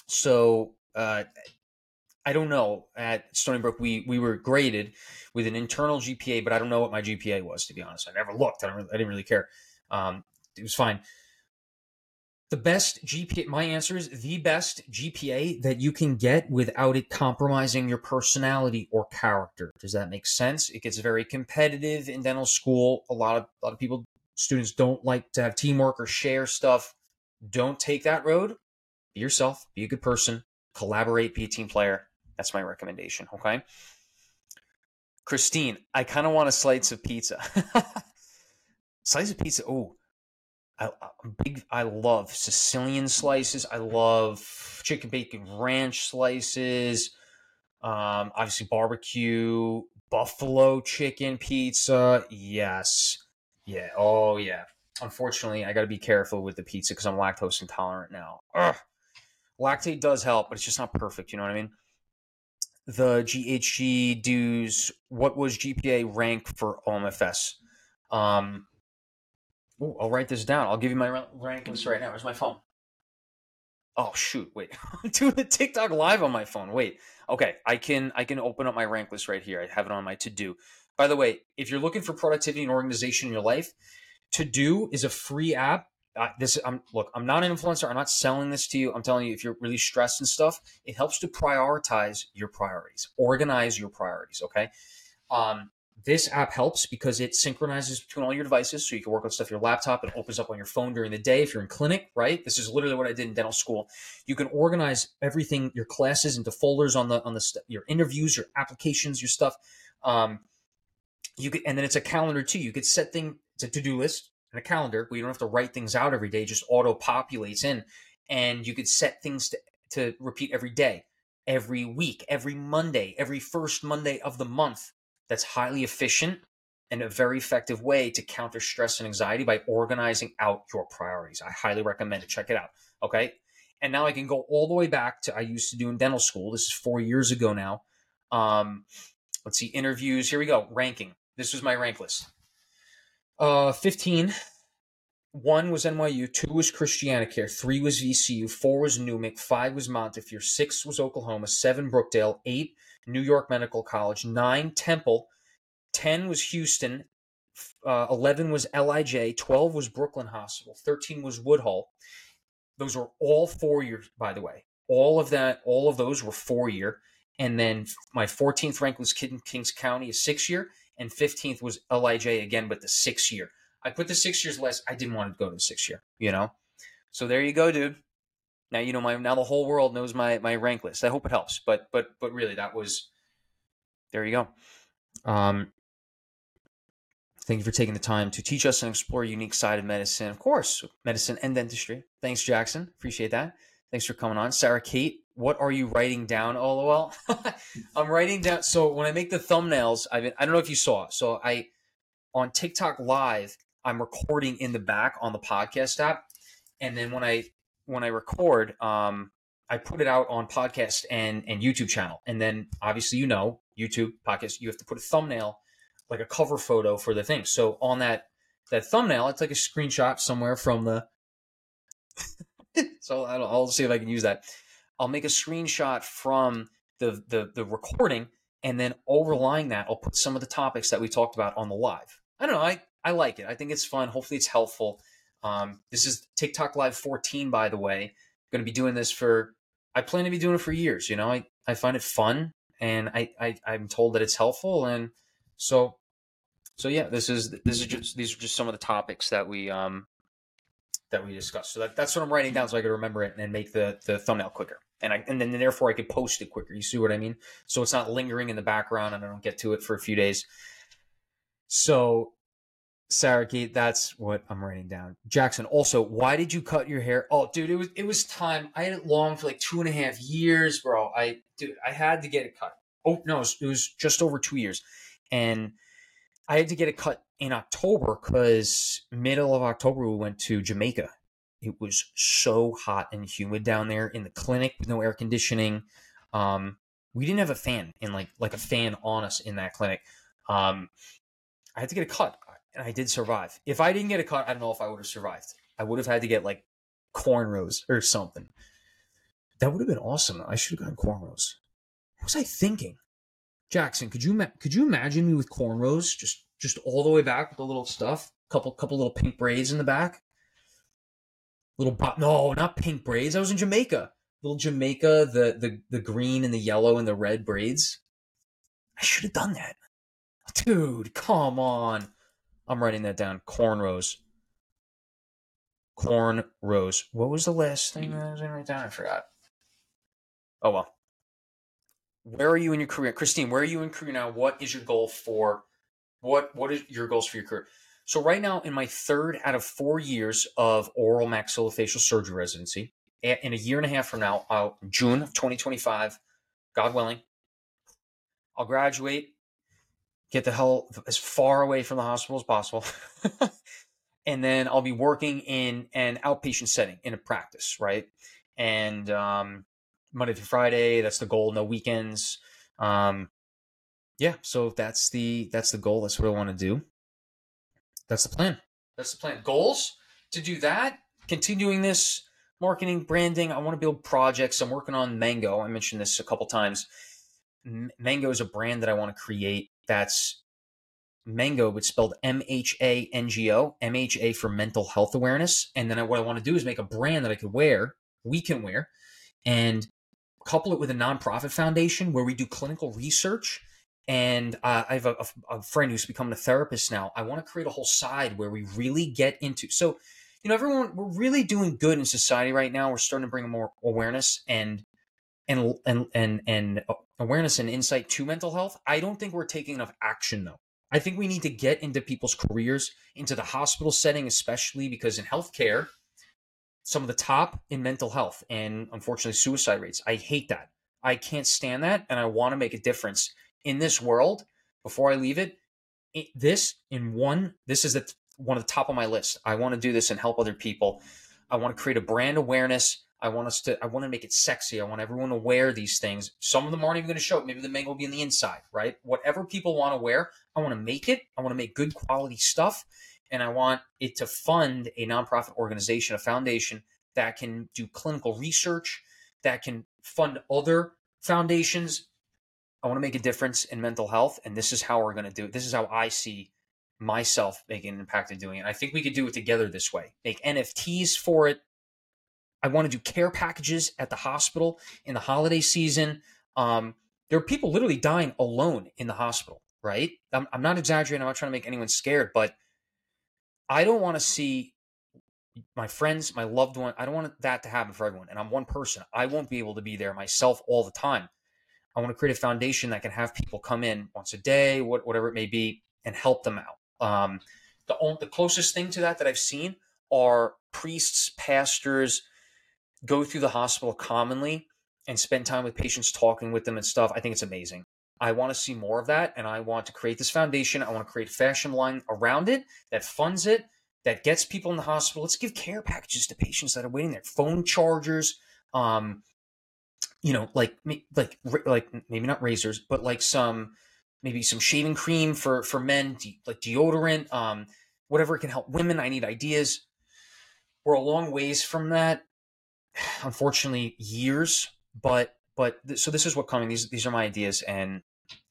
So uh, I don't know. At Stony Brook, we we were graded with an internal GPA, but I don't know what my GPA was. To be honest, I never looked. I, I didn't really care. Um, it was fine. The best GPA, my answer is the best GPA that you can get without it compromising your personality or character. Does that make sense? It gets very competitive in dental school. A lot of a lot of people, students don't like to have teamwork or share stuff. Don't take that road. Be yourself. Be a good person. Collaborate. Be a team player. That's my recommendation. Okay. Christine, I kind of want a slice of pizza. slice of pizza. Oh, I, am big. I love Sicilian slices. I love chicken bacon ranch slices. Um, obviously barbecue, buffalo chicken pizza. Yes, yeah. Oh yeah. Unfortunately, I got to be careful with the pizza because I'm lactose intolerant now. Ugh. Lactaid does help, but it's just not perfect. You know what I mean? The GHG dues. What was GPA rank for OMFS? Um, Ooh, I'll write this down. I'll give you my rank list right now. Where's my phone? Oh shoot! Wait, I'm doing the TikTok live on my phone. Wait, okay, I can I can open up my rank list right here. I have it on my to do. By the way, if you're looking for productivity and organization in your life, to do is a free app. Uh, this I'm look. I'm not an influencer. I'm not selling this to you. I'm telling you, if you're really stressed and stuff, it helps to prioritize your priorities, organize your priorities. Okay. Um, this app helps because it synchronizes between all your devices so you can work on stuff your laptop and opens up on your phone during the day if you're in clinic right? This is literally what i did in dental school. You can organize everything your classes into folders on the on the st- your interviews your applications your stuff. Um you could and then it's a calendar too. You could set thing it's a to-do list and a calendar where you don't have to write things out every day just auto populates in. And you could set things to, to repeat every day every week every monday every first monday of the month that's highly efficient and a very effective way to counter stress and anxiety by organizing out your priorities. I highly recommend it. Check it out. Okay. And now I can go all the way back to I used to do in dental school. This is four years ago now. Um, let's see, interviews. Here we go. Ranking. This was my rank list. Uh, 15. One was NYU, two was Christianacare, three was VCU, four was NUMC, five was Montefiore, six was Oklahoma, seven Brookdale, eight New York Medical College, nine Temple, 10 was Houston, uh, 11 was LIJ, 12 was Brooklyn Hospital, 13 was Woodhull. Those were all four years, by the way. All of that, all of those were four year. And then my 14th rank was Kings County, a six year, and 15th was LIJ again, but the six year. I put the six years less. I didn't want to go to the six year, you know? So there you go, dude now you know my now the whole world knows my my rank list. I hope it helps, but but but really that was there you go. Um, thank you for taking the time to teach us and explore a unique side of medicine. Of course, medicine and dentistry. Thanks, Jackson. Appreciate that. Thanks for coming on, Sarah Kate. What are you writing down? LOL. I'm writing down. So when I make the thumbnails, I've been, I don't know if you saw. So I on TikTok Live, I'm recording in the back on the podcast app, and then when I when I record, um, I put it out on podcast and and YouTube channel, and then obviously you know YouTube podcast, you have to put a thumbnail, like a cover photo for the thing. So on that that thumbnail, it's like a screenshot somewhere from the. so I'll, I'll see if I can use that. I'll make a screenshot from the the the recording, and then overlying that, I'll put some of the topics that we talked about on the live. I don't know. I I like it. I think it's fun. Hopefully, it's helpful. Um, this is TikTok Live 14, by the way. Going to be doing this for, I plan to be doing it for years. You know, I, I find it fun and I, I, I'm told that it's helpful. And so, so yeah, this is, this is just, these are just some of the topics that we, um, that we discussed. So that, that's what I'm writing down so I could remember it and make the, the thumbnail quicker. And I, and then therefore I could post it quicker. You see what I mean? So it's not lingering in the background and I don't get to it for a few days. So Sarah Kate, that's what I'm writing down. Jackson, also, why did you cut your hair? Oh, dude, it was it was time. I had it long for like two and a half years, bro. I dude, I had to get it cut. Oh no, it was, it was just over two years, and I had to get it cut in October because middle of October we went to Jamaica. It was so hot and humid down there in the clinic with no air conditioning. Um, we didn't have a fan in like like a fan on us in that clinic. Um, I had to get a cut and I did survive. If I didn't get a cut, I don't know if I would have survived. I would have had to get like cornrows or something. That would have been awesome. I should have gotten cornrows. What was I thinking? Jackson, could you could you imagine me with cornrows, just just all the way back with the little stuff, couple couple little pink braids in the back, little no, not pink braids. I was in Jamaica, little Jamaica, the the the green and the yellow and the red braids. I should have done that, dude. Come on. I'm writing that down. Cornrows. Cornrows. What was the last thing I was going to write down? I forgot. Oh well. Where are you in your career, Christine? Where are you in career now? What is your goal for? What What is your goals for your career? So right now, in my third out of four years of oral maxillofacial surgery residency, in a year and a half from now, uh, June of 2025, God willing, I'll graduate get the hell as far away from the hospital as possible. and then I'll be working in an outpatient setting in a practice, right? And um, Monday through Friday, that's the goal. No weekends. Um, yeah, so that's the that's the goal. That's what I want to do. That's the plan. That's the plan. Goals to do that. Continuing this marketing, branding. I want to build projects. I'm working on Mango. I mentioned this a couple times. Mango is a brand that I want to create that's Mango, but spelled M H A N G O, M H A for mental health awareness. And then what I want to do is make a brand that I could wear, we can wear, and couple it with a nonprofit foundation where we do clinical research. And uh, I have a, a, a friend who's becoming a therapist now. I want to create a whole side where we really get into. So, you know, everyone, we're really doing good in society right now. We're starting to bring more awareness and and and and and awareness and insight to mental health. I don't think we're taking enough action though. I think we need to get into people's careers, into the hospital setting, especially because in healthcare, some of the top in mental health and unfortunately suicide rates. I hate that. I can't stand that, and I want to make a difference in this world. Before I leave it, this in one, this is the, one of the top of my list. I want to do this and help other people. I want to create a brand awareness I want us to, I want to make it sexy. I want everyone to wear these things. Some of them aren't even going to show it. Maybe the mango will be on the inside, right? Whatever people want to wear, I want to make it. I want to make good quality stuff. And I want it to fund a nonprofit organization, a foundation that can do clinical research, that can fund other foundations. I want to make a difference in mental health. And this is how we're going to do it. This is how I see myself making an impact in doing it. I think we could do it together this way. Make NFTs for it, I want to do care packages at the hospital in the holiday season. Um, there are people literally dying alone in the hospital, right? I'm, I'm not exaggerating. I'm not trying to make anyone scared, but I don't want to see my friends, my loved one. I don't want that to happen for everyone. And I'm one person. I won't be able to be there myself all the time. I want to create a foundation that can have people come in once a day, whatever it may be, and help them out. Um, the, the closest thing to that that I've seen are priests, pastors, go through the hospital commonly and spend time with patients talking with them and stuff i think it's amazing. I want to see more of that and i want to create this foundation. I want to create a fashion line around it that funds it that gets people in the hospital. Let's give care packages to patients that are waiting there. Phone chargers um you know like like like maybe not razors but like some maybe some shaving cream for for men like deodorant um whatever can help women. I need ideas. We're a long ways from that unfortunately years, but but th- so this is what coming. These these are my ideas, and,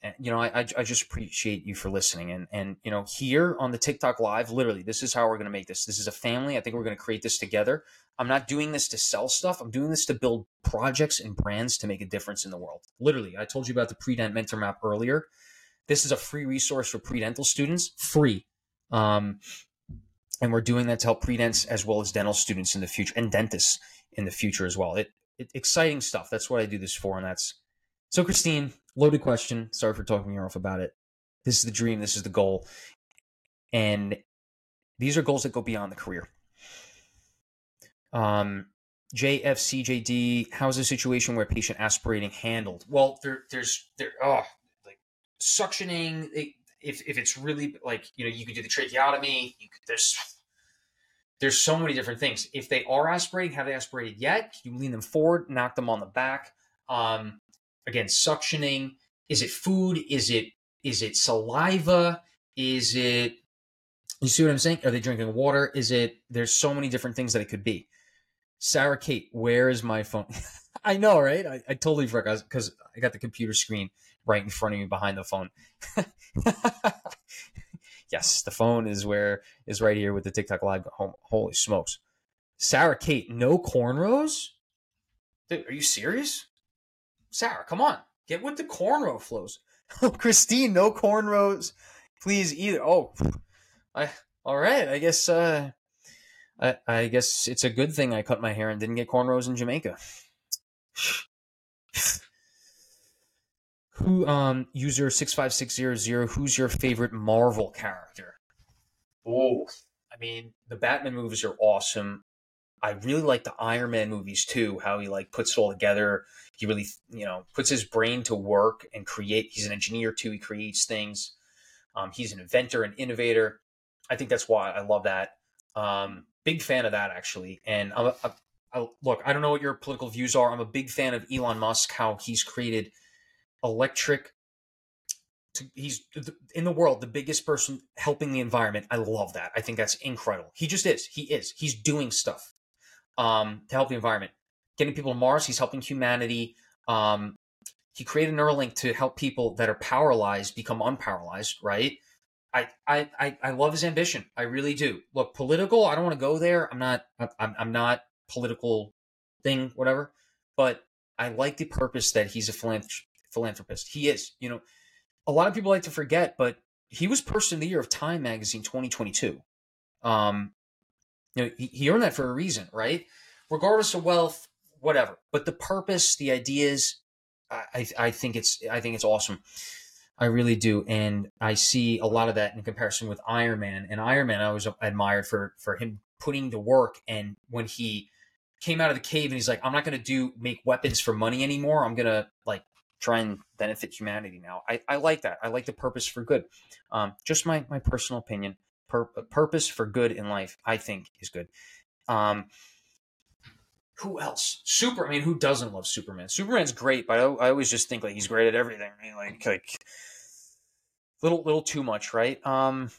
and you know I, I, I just appreciate you for listening, and and you know here on the TikTok live, literally this is how we're gonna make this. This is a family. I think we're gonna create this together. I'm not doing this to sell stuff. I'm doing this to build projects and brands to make a difference in the world. Literally, I told you about the Predent Mentor Map earlier. This is a free resource for pre-dental students, free. Um, and we're doing that to help pre-dents as well as dental students in the future and dentists in the future as well. It, it exciting stuff. That's what I do this for, and that's so. Christine, loaded question. Sorry for talking you off about it. This is the dream. This is the goal, and These are goals that go beyond the career. Um, JFCJD, how's the situation where patient aspirating handled? Well, there, there's there, oh, like suctioning. If if it's really like you know, you could do the tracheotomy. You could, there's there's so many different things. If they are aspirating, have they aspirated yet? Can you lean them forward, knock them on the back? Um, again, suctioning. Is it food? Is it is it saliva? Is it you see what I'm saying? Are they drinking water? Is it there's so many different things that it could be. Sarah Kate, where is my phone? I know, right? I, I totally forgot because I got the computer screen right in front of me behind the phone. yes, the phone is where is right here with the TikTok live. Holy smokes. Sarah Kate, no cornrows? Dude, are you serious? Sarah, come on. Get with the cornrow flows. Oh, Christine, no cornrows. Please either. Oh, I all right. I guess uh I, I guess it's a good thing I cut my hair and didn't get cornrows in Jamaica. Who um user six five six zero zero? Who's your favorite Marvel character? Oh, I mean the Batman movies are awesome. I really like the Iron Man movies too. How he like puts it all together. He really you know puts his brain to work and create. He's an engineer too. He creates things. Um, he's an inventor, an innovator. I think that's why I love that. Um, big fan of that actually. And I'm a, look, I don't know what your political views are. I'm a big fan of Elon Musk, how he's created electric. To, he's in the world the biggest person helping the environment. I love that. I think that's incredible. He just is. He is. He's doing stuff um, to help the environment. Getting people to Mars. He's helping humanity. Um, he created Neuralink to help people that are paralyzed become unparalyzed. Right. I, I, I love his ambition. I really do. Look, political. I don't want to go there. I'm not. I'm, I'm not political thing, whatever. But I like the purpose that he's a philanthropist. He is. You know, a lot of people like to forget, but he was Person of the Year of Time Magazine 2022. Um, you know, he, he earned that for a reason, right? Regardless of wealth, whatever. But the purpose, the ideas, I, I think it's I think it's awesome. I really do, and I see a lot of that in comparison with Iron Man. And Iron Man, I was admired for for him putting to work. And when he came out of the cave, and he's like, "I'm not going to do make weapons for money anymore. I'm going to like try and benefit humanity now." I, I like that. I like the purpose for good. Um, just my my personal opinion. Pur- purpose for good in life, I think, is good. Um, who else? Super. I mean, who doesn't love Superman? Superman's great, but I, I always just think like he's great at everything. I mean, like like little little too much, right? Um.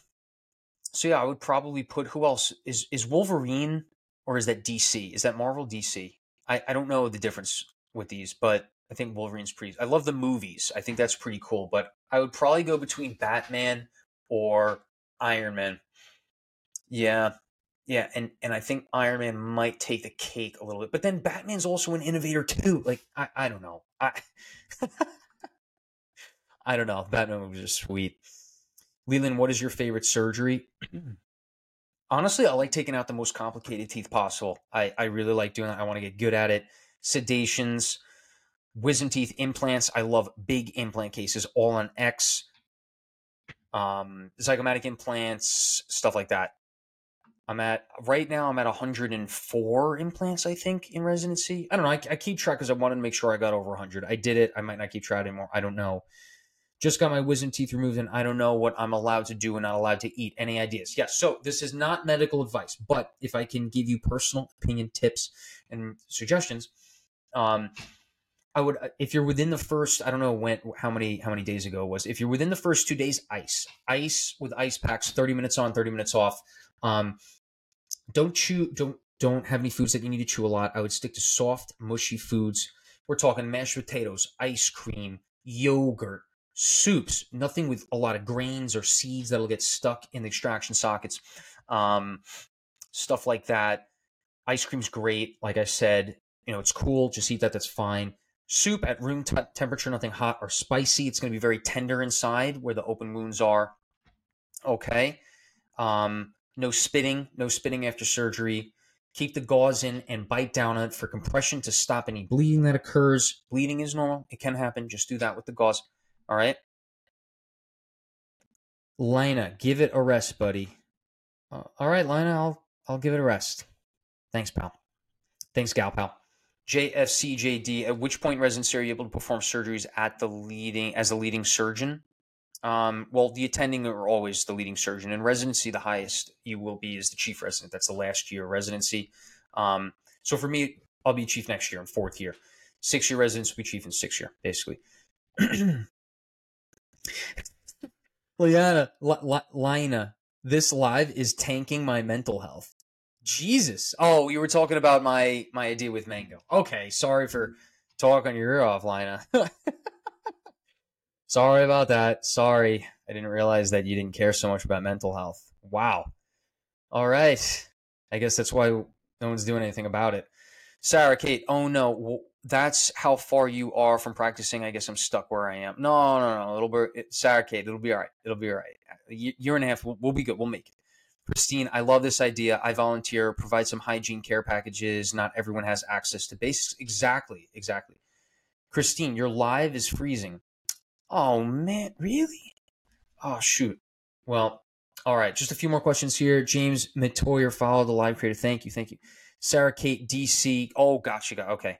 So yeah, I would probably put who else is is Wolverine or is that DC? Is that Marvel DC? I I don't know the difference with these, but I think Wolverine's pretty. I love the movies. I think that's pretty cool. But I would probably go between Batman or Iron Man. Yeah, yeah, and and I think Iron Man might take the cake a little bit, but then Batman's also an innovator too. Like I, I don't know. I I don't know. Batman movies are sweet. Leland, what is your favorite surgery? Honestly, I like taking out the most complicated teeth possible. I, I really like doing that. I want to get good at it. Sedations, wisdom teeth, implants. I love big implant cases, all on X. Um, zygomatic implants, stuff like that. I'm at right now. I'm at 104 implants, I think, in residency. I don't know. I, I keep track because I wanted to make sure I got over 100. I did it. I might not keep track anymore. I don't know. Just got my wisdom teeth removed, and I don't know what I'm allowed to do and not allowed to eat. Any ideas? Yes. So this is not medical advice, but if I can give you personal opinion, tips, and suggestions, um, I would if you're within the first I don't know when how many how many days ago it was if you're within the first two days ice ice with ice packs 30 minutes on 30 minutes off um, don't chew. Don't don't have any foods that you need to chew a lot. I would stick to soft, mushy foods. We're talking mashed potatoes, ice cream, yogurt, soups. Nothing with a lot of grains or seeds that'll get stuck in the extraction sockets. Um, stuff like that. Ice cream's great. Like I said, you know, it's cool. Just eat that. That's fine. Soup at room t- temperature, nothing hot or spicy. It's going to be very tender inside where the open wounds are. Okay. Um, no spitting, no spitting after surgery. Keep the gauze in and bite down on it for compression to stop any bleeding that occurs. Bleeding is normal, it can happen. Just do that with the gauze. All right. Lina, give it a rest, buddy. Uh, all right, Lina, I'll I'll give it a rest. Thanks, pal. Thanks, gal, pal. JFCJD. At which point, residency are you able to perform surgeries at the leading as a leading surgeon? Um, well, the attending are always the leading surgeon. In residency, the highest you will be is the chief resident. That's the last year residency. Um, so for me, I'll be chief next year in fourth year. Six year residents will be chief in six year, basically. Liana, Lina, this live is tanking my mental health. Jesus. Oh, you were talking about my my idea with mango. Okay, sorry for talking your ear off, Lina. sorry about that. Sorry. I didn't realize that you didn't care so much about mental health. Wow. All right. I guess that's why no one's doing anything about it. Sarah Kate, oh no, that's how far you are from practicing. I guess I'm stuck where I am. No, no, no. It'll be Sarah Kate. It'll be all right. It'll be all right. Year and a half, we'll, we'll be good. We'll make it. Christine, I love this idea. I volunteer, provide some hygiene care packages. Not everyone has access to basics. Exactly, exactly. Christine, your live is freezing. Oh man, really? Oh shoot. Well, all right. Just a few more questions here. James Matoyer, follow the live creator. Thank you, thank you. Sarah Kate, DC. Oh, gotcha. Got okay.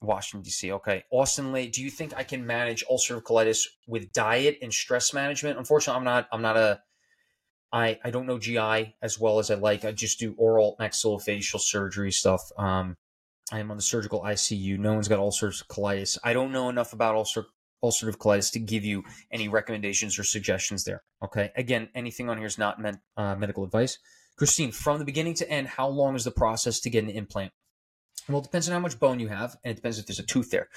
Washington D.C. Okay, Austin Lee. Do you think I can manage ulcerative colitis with diet and stress management? Unfortunately, I'm not. I'm not a. I I don't know GI as well as I like. I just do oral maxillofacial surgery stuff. Um, I am on the surgical ICU. No one's got ulcerative colitis. I don't know enough about ulcer ulcerative colitis to give you any recommendations or suggestions there. Okay. Again, anything on here is not meant uh, medical advice. Christine, from the beginning to end, how long is the process to get an implant? Well, it depends on how much bone you have, and it depends if there's a tooth there.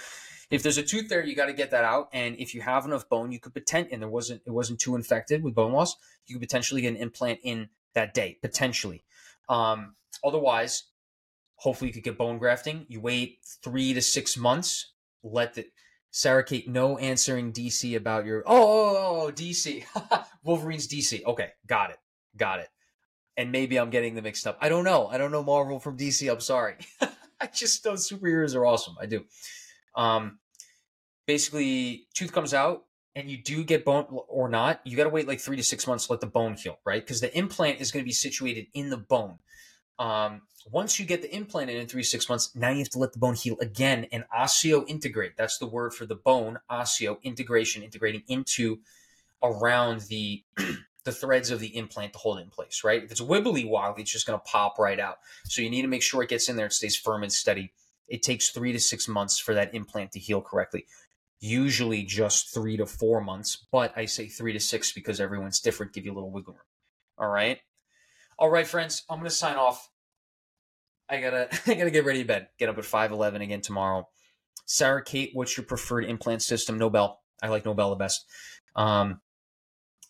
If there's a tooth there, you got to get that out. And if you have enough bone, you could potentially, and there wasn't, it wasn't too infected with bone loss, you could potentially get an implant in that day, potentially. Um, otherwise, hopefully you could get bone grafting. You wait three to six months. Let the Sarah Kate, no answering DC about your. Oh, oh, oh DC. Wolverine's DC. Okay, got it. Got it and maybe I'm getting them mixed up. I don't know. I don't know Marvel from DC. I'm sorry. I just know superheroes are awesome. I do. Um, basically, tooth comes out and you do get bone or not. You got to wait like three to six months to let the bone heal, right? Because the implant is going to be situated in the bone. Um, once you get the implant in in three six months, now you have to let the bone heal again and osseo integrate. That's the word for the bone, osseo integration, integrating into around the the threads of the implant to hold it in place, right? If it's wibbly wobbly, it's just going to pop right out. So you need to make sure it gets in there and stays firm and steady. It takes three to six months for that implant to heal correctly. Usually just three to four months, but I say three to six because everyone's different. Give you a little wiggle room. All right. All right, friends. I'm to sign off. I gotta, I gotta get ready to bed. Get up at five eleven again tomorrow. Sarah Kate, what's your preferred implant system? Nobel. I like Nobel the best. Um,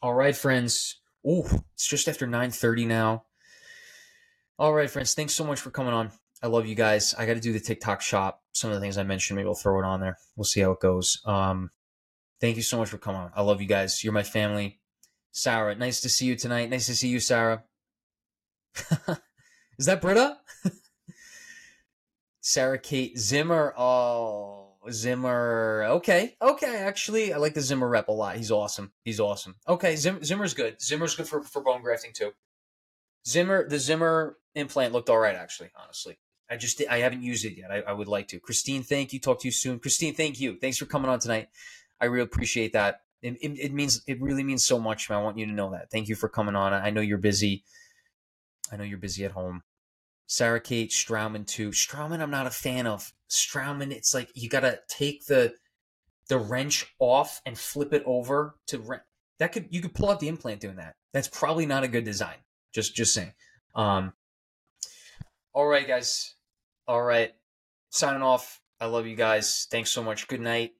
all right, friends. Oh, it's just after 9:30 now. All right, friends. Thanks so much for coming on. I love you guys. I got to do the TikTok shop. Some of the things I mentioned, maybe I'll throw it on there. We'll see how it goes. Um, thank you so much for coming on. I love you guys. You're my family. Sarah, nice to see you tonight. Nice to see you, Sarah. Is that Britta? Sarah Kate Zimmer. Oh, Zimmer. Okay, okay. Actually, I like the Zimmer rep a lot. He's awesome. He's awesome. Okay, Zim, Zimmer's good. Zimmer's good for, for bone grafting too. Zimmer, the Zimmer implant looked all right. Actually, honestly, I just I haven't used it yet. I, I would like to. Christine, thank you. Talk to you soon. Christine, thank you. Thanks for coming on tonight. I really appreciate that. It, it, it means it really means so much. I want you to know that. Thank you for coming on. I know you're busy. I know you're busy at home. Sarah Kate Straumann too. Straumann, I'm not a fan of. Straumann, it's like you gotta take the the wrench off and flip it over to re- that could you could pull out the implant doing that. That's probably not a good design. Just just saying. Um. All right, guys. All right. Signing off. I love you guys. Thanks so much. Good night.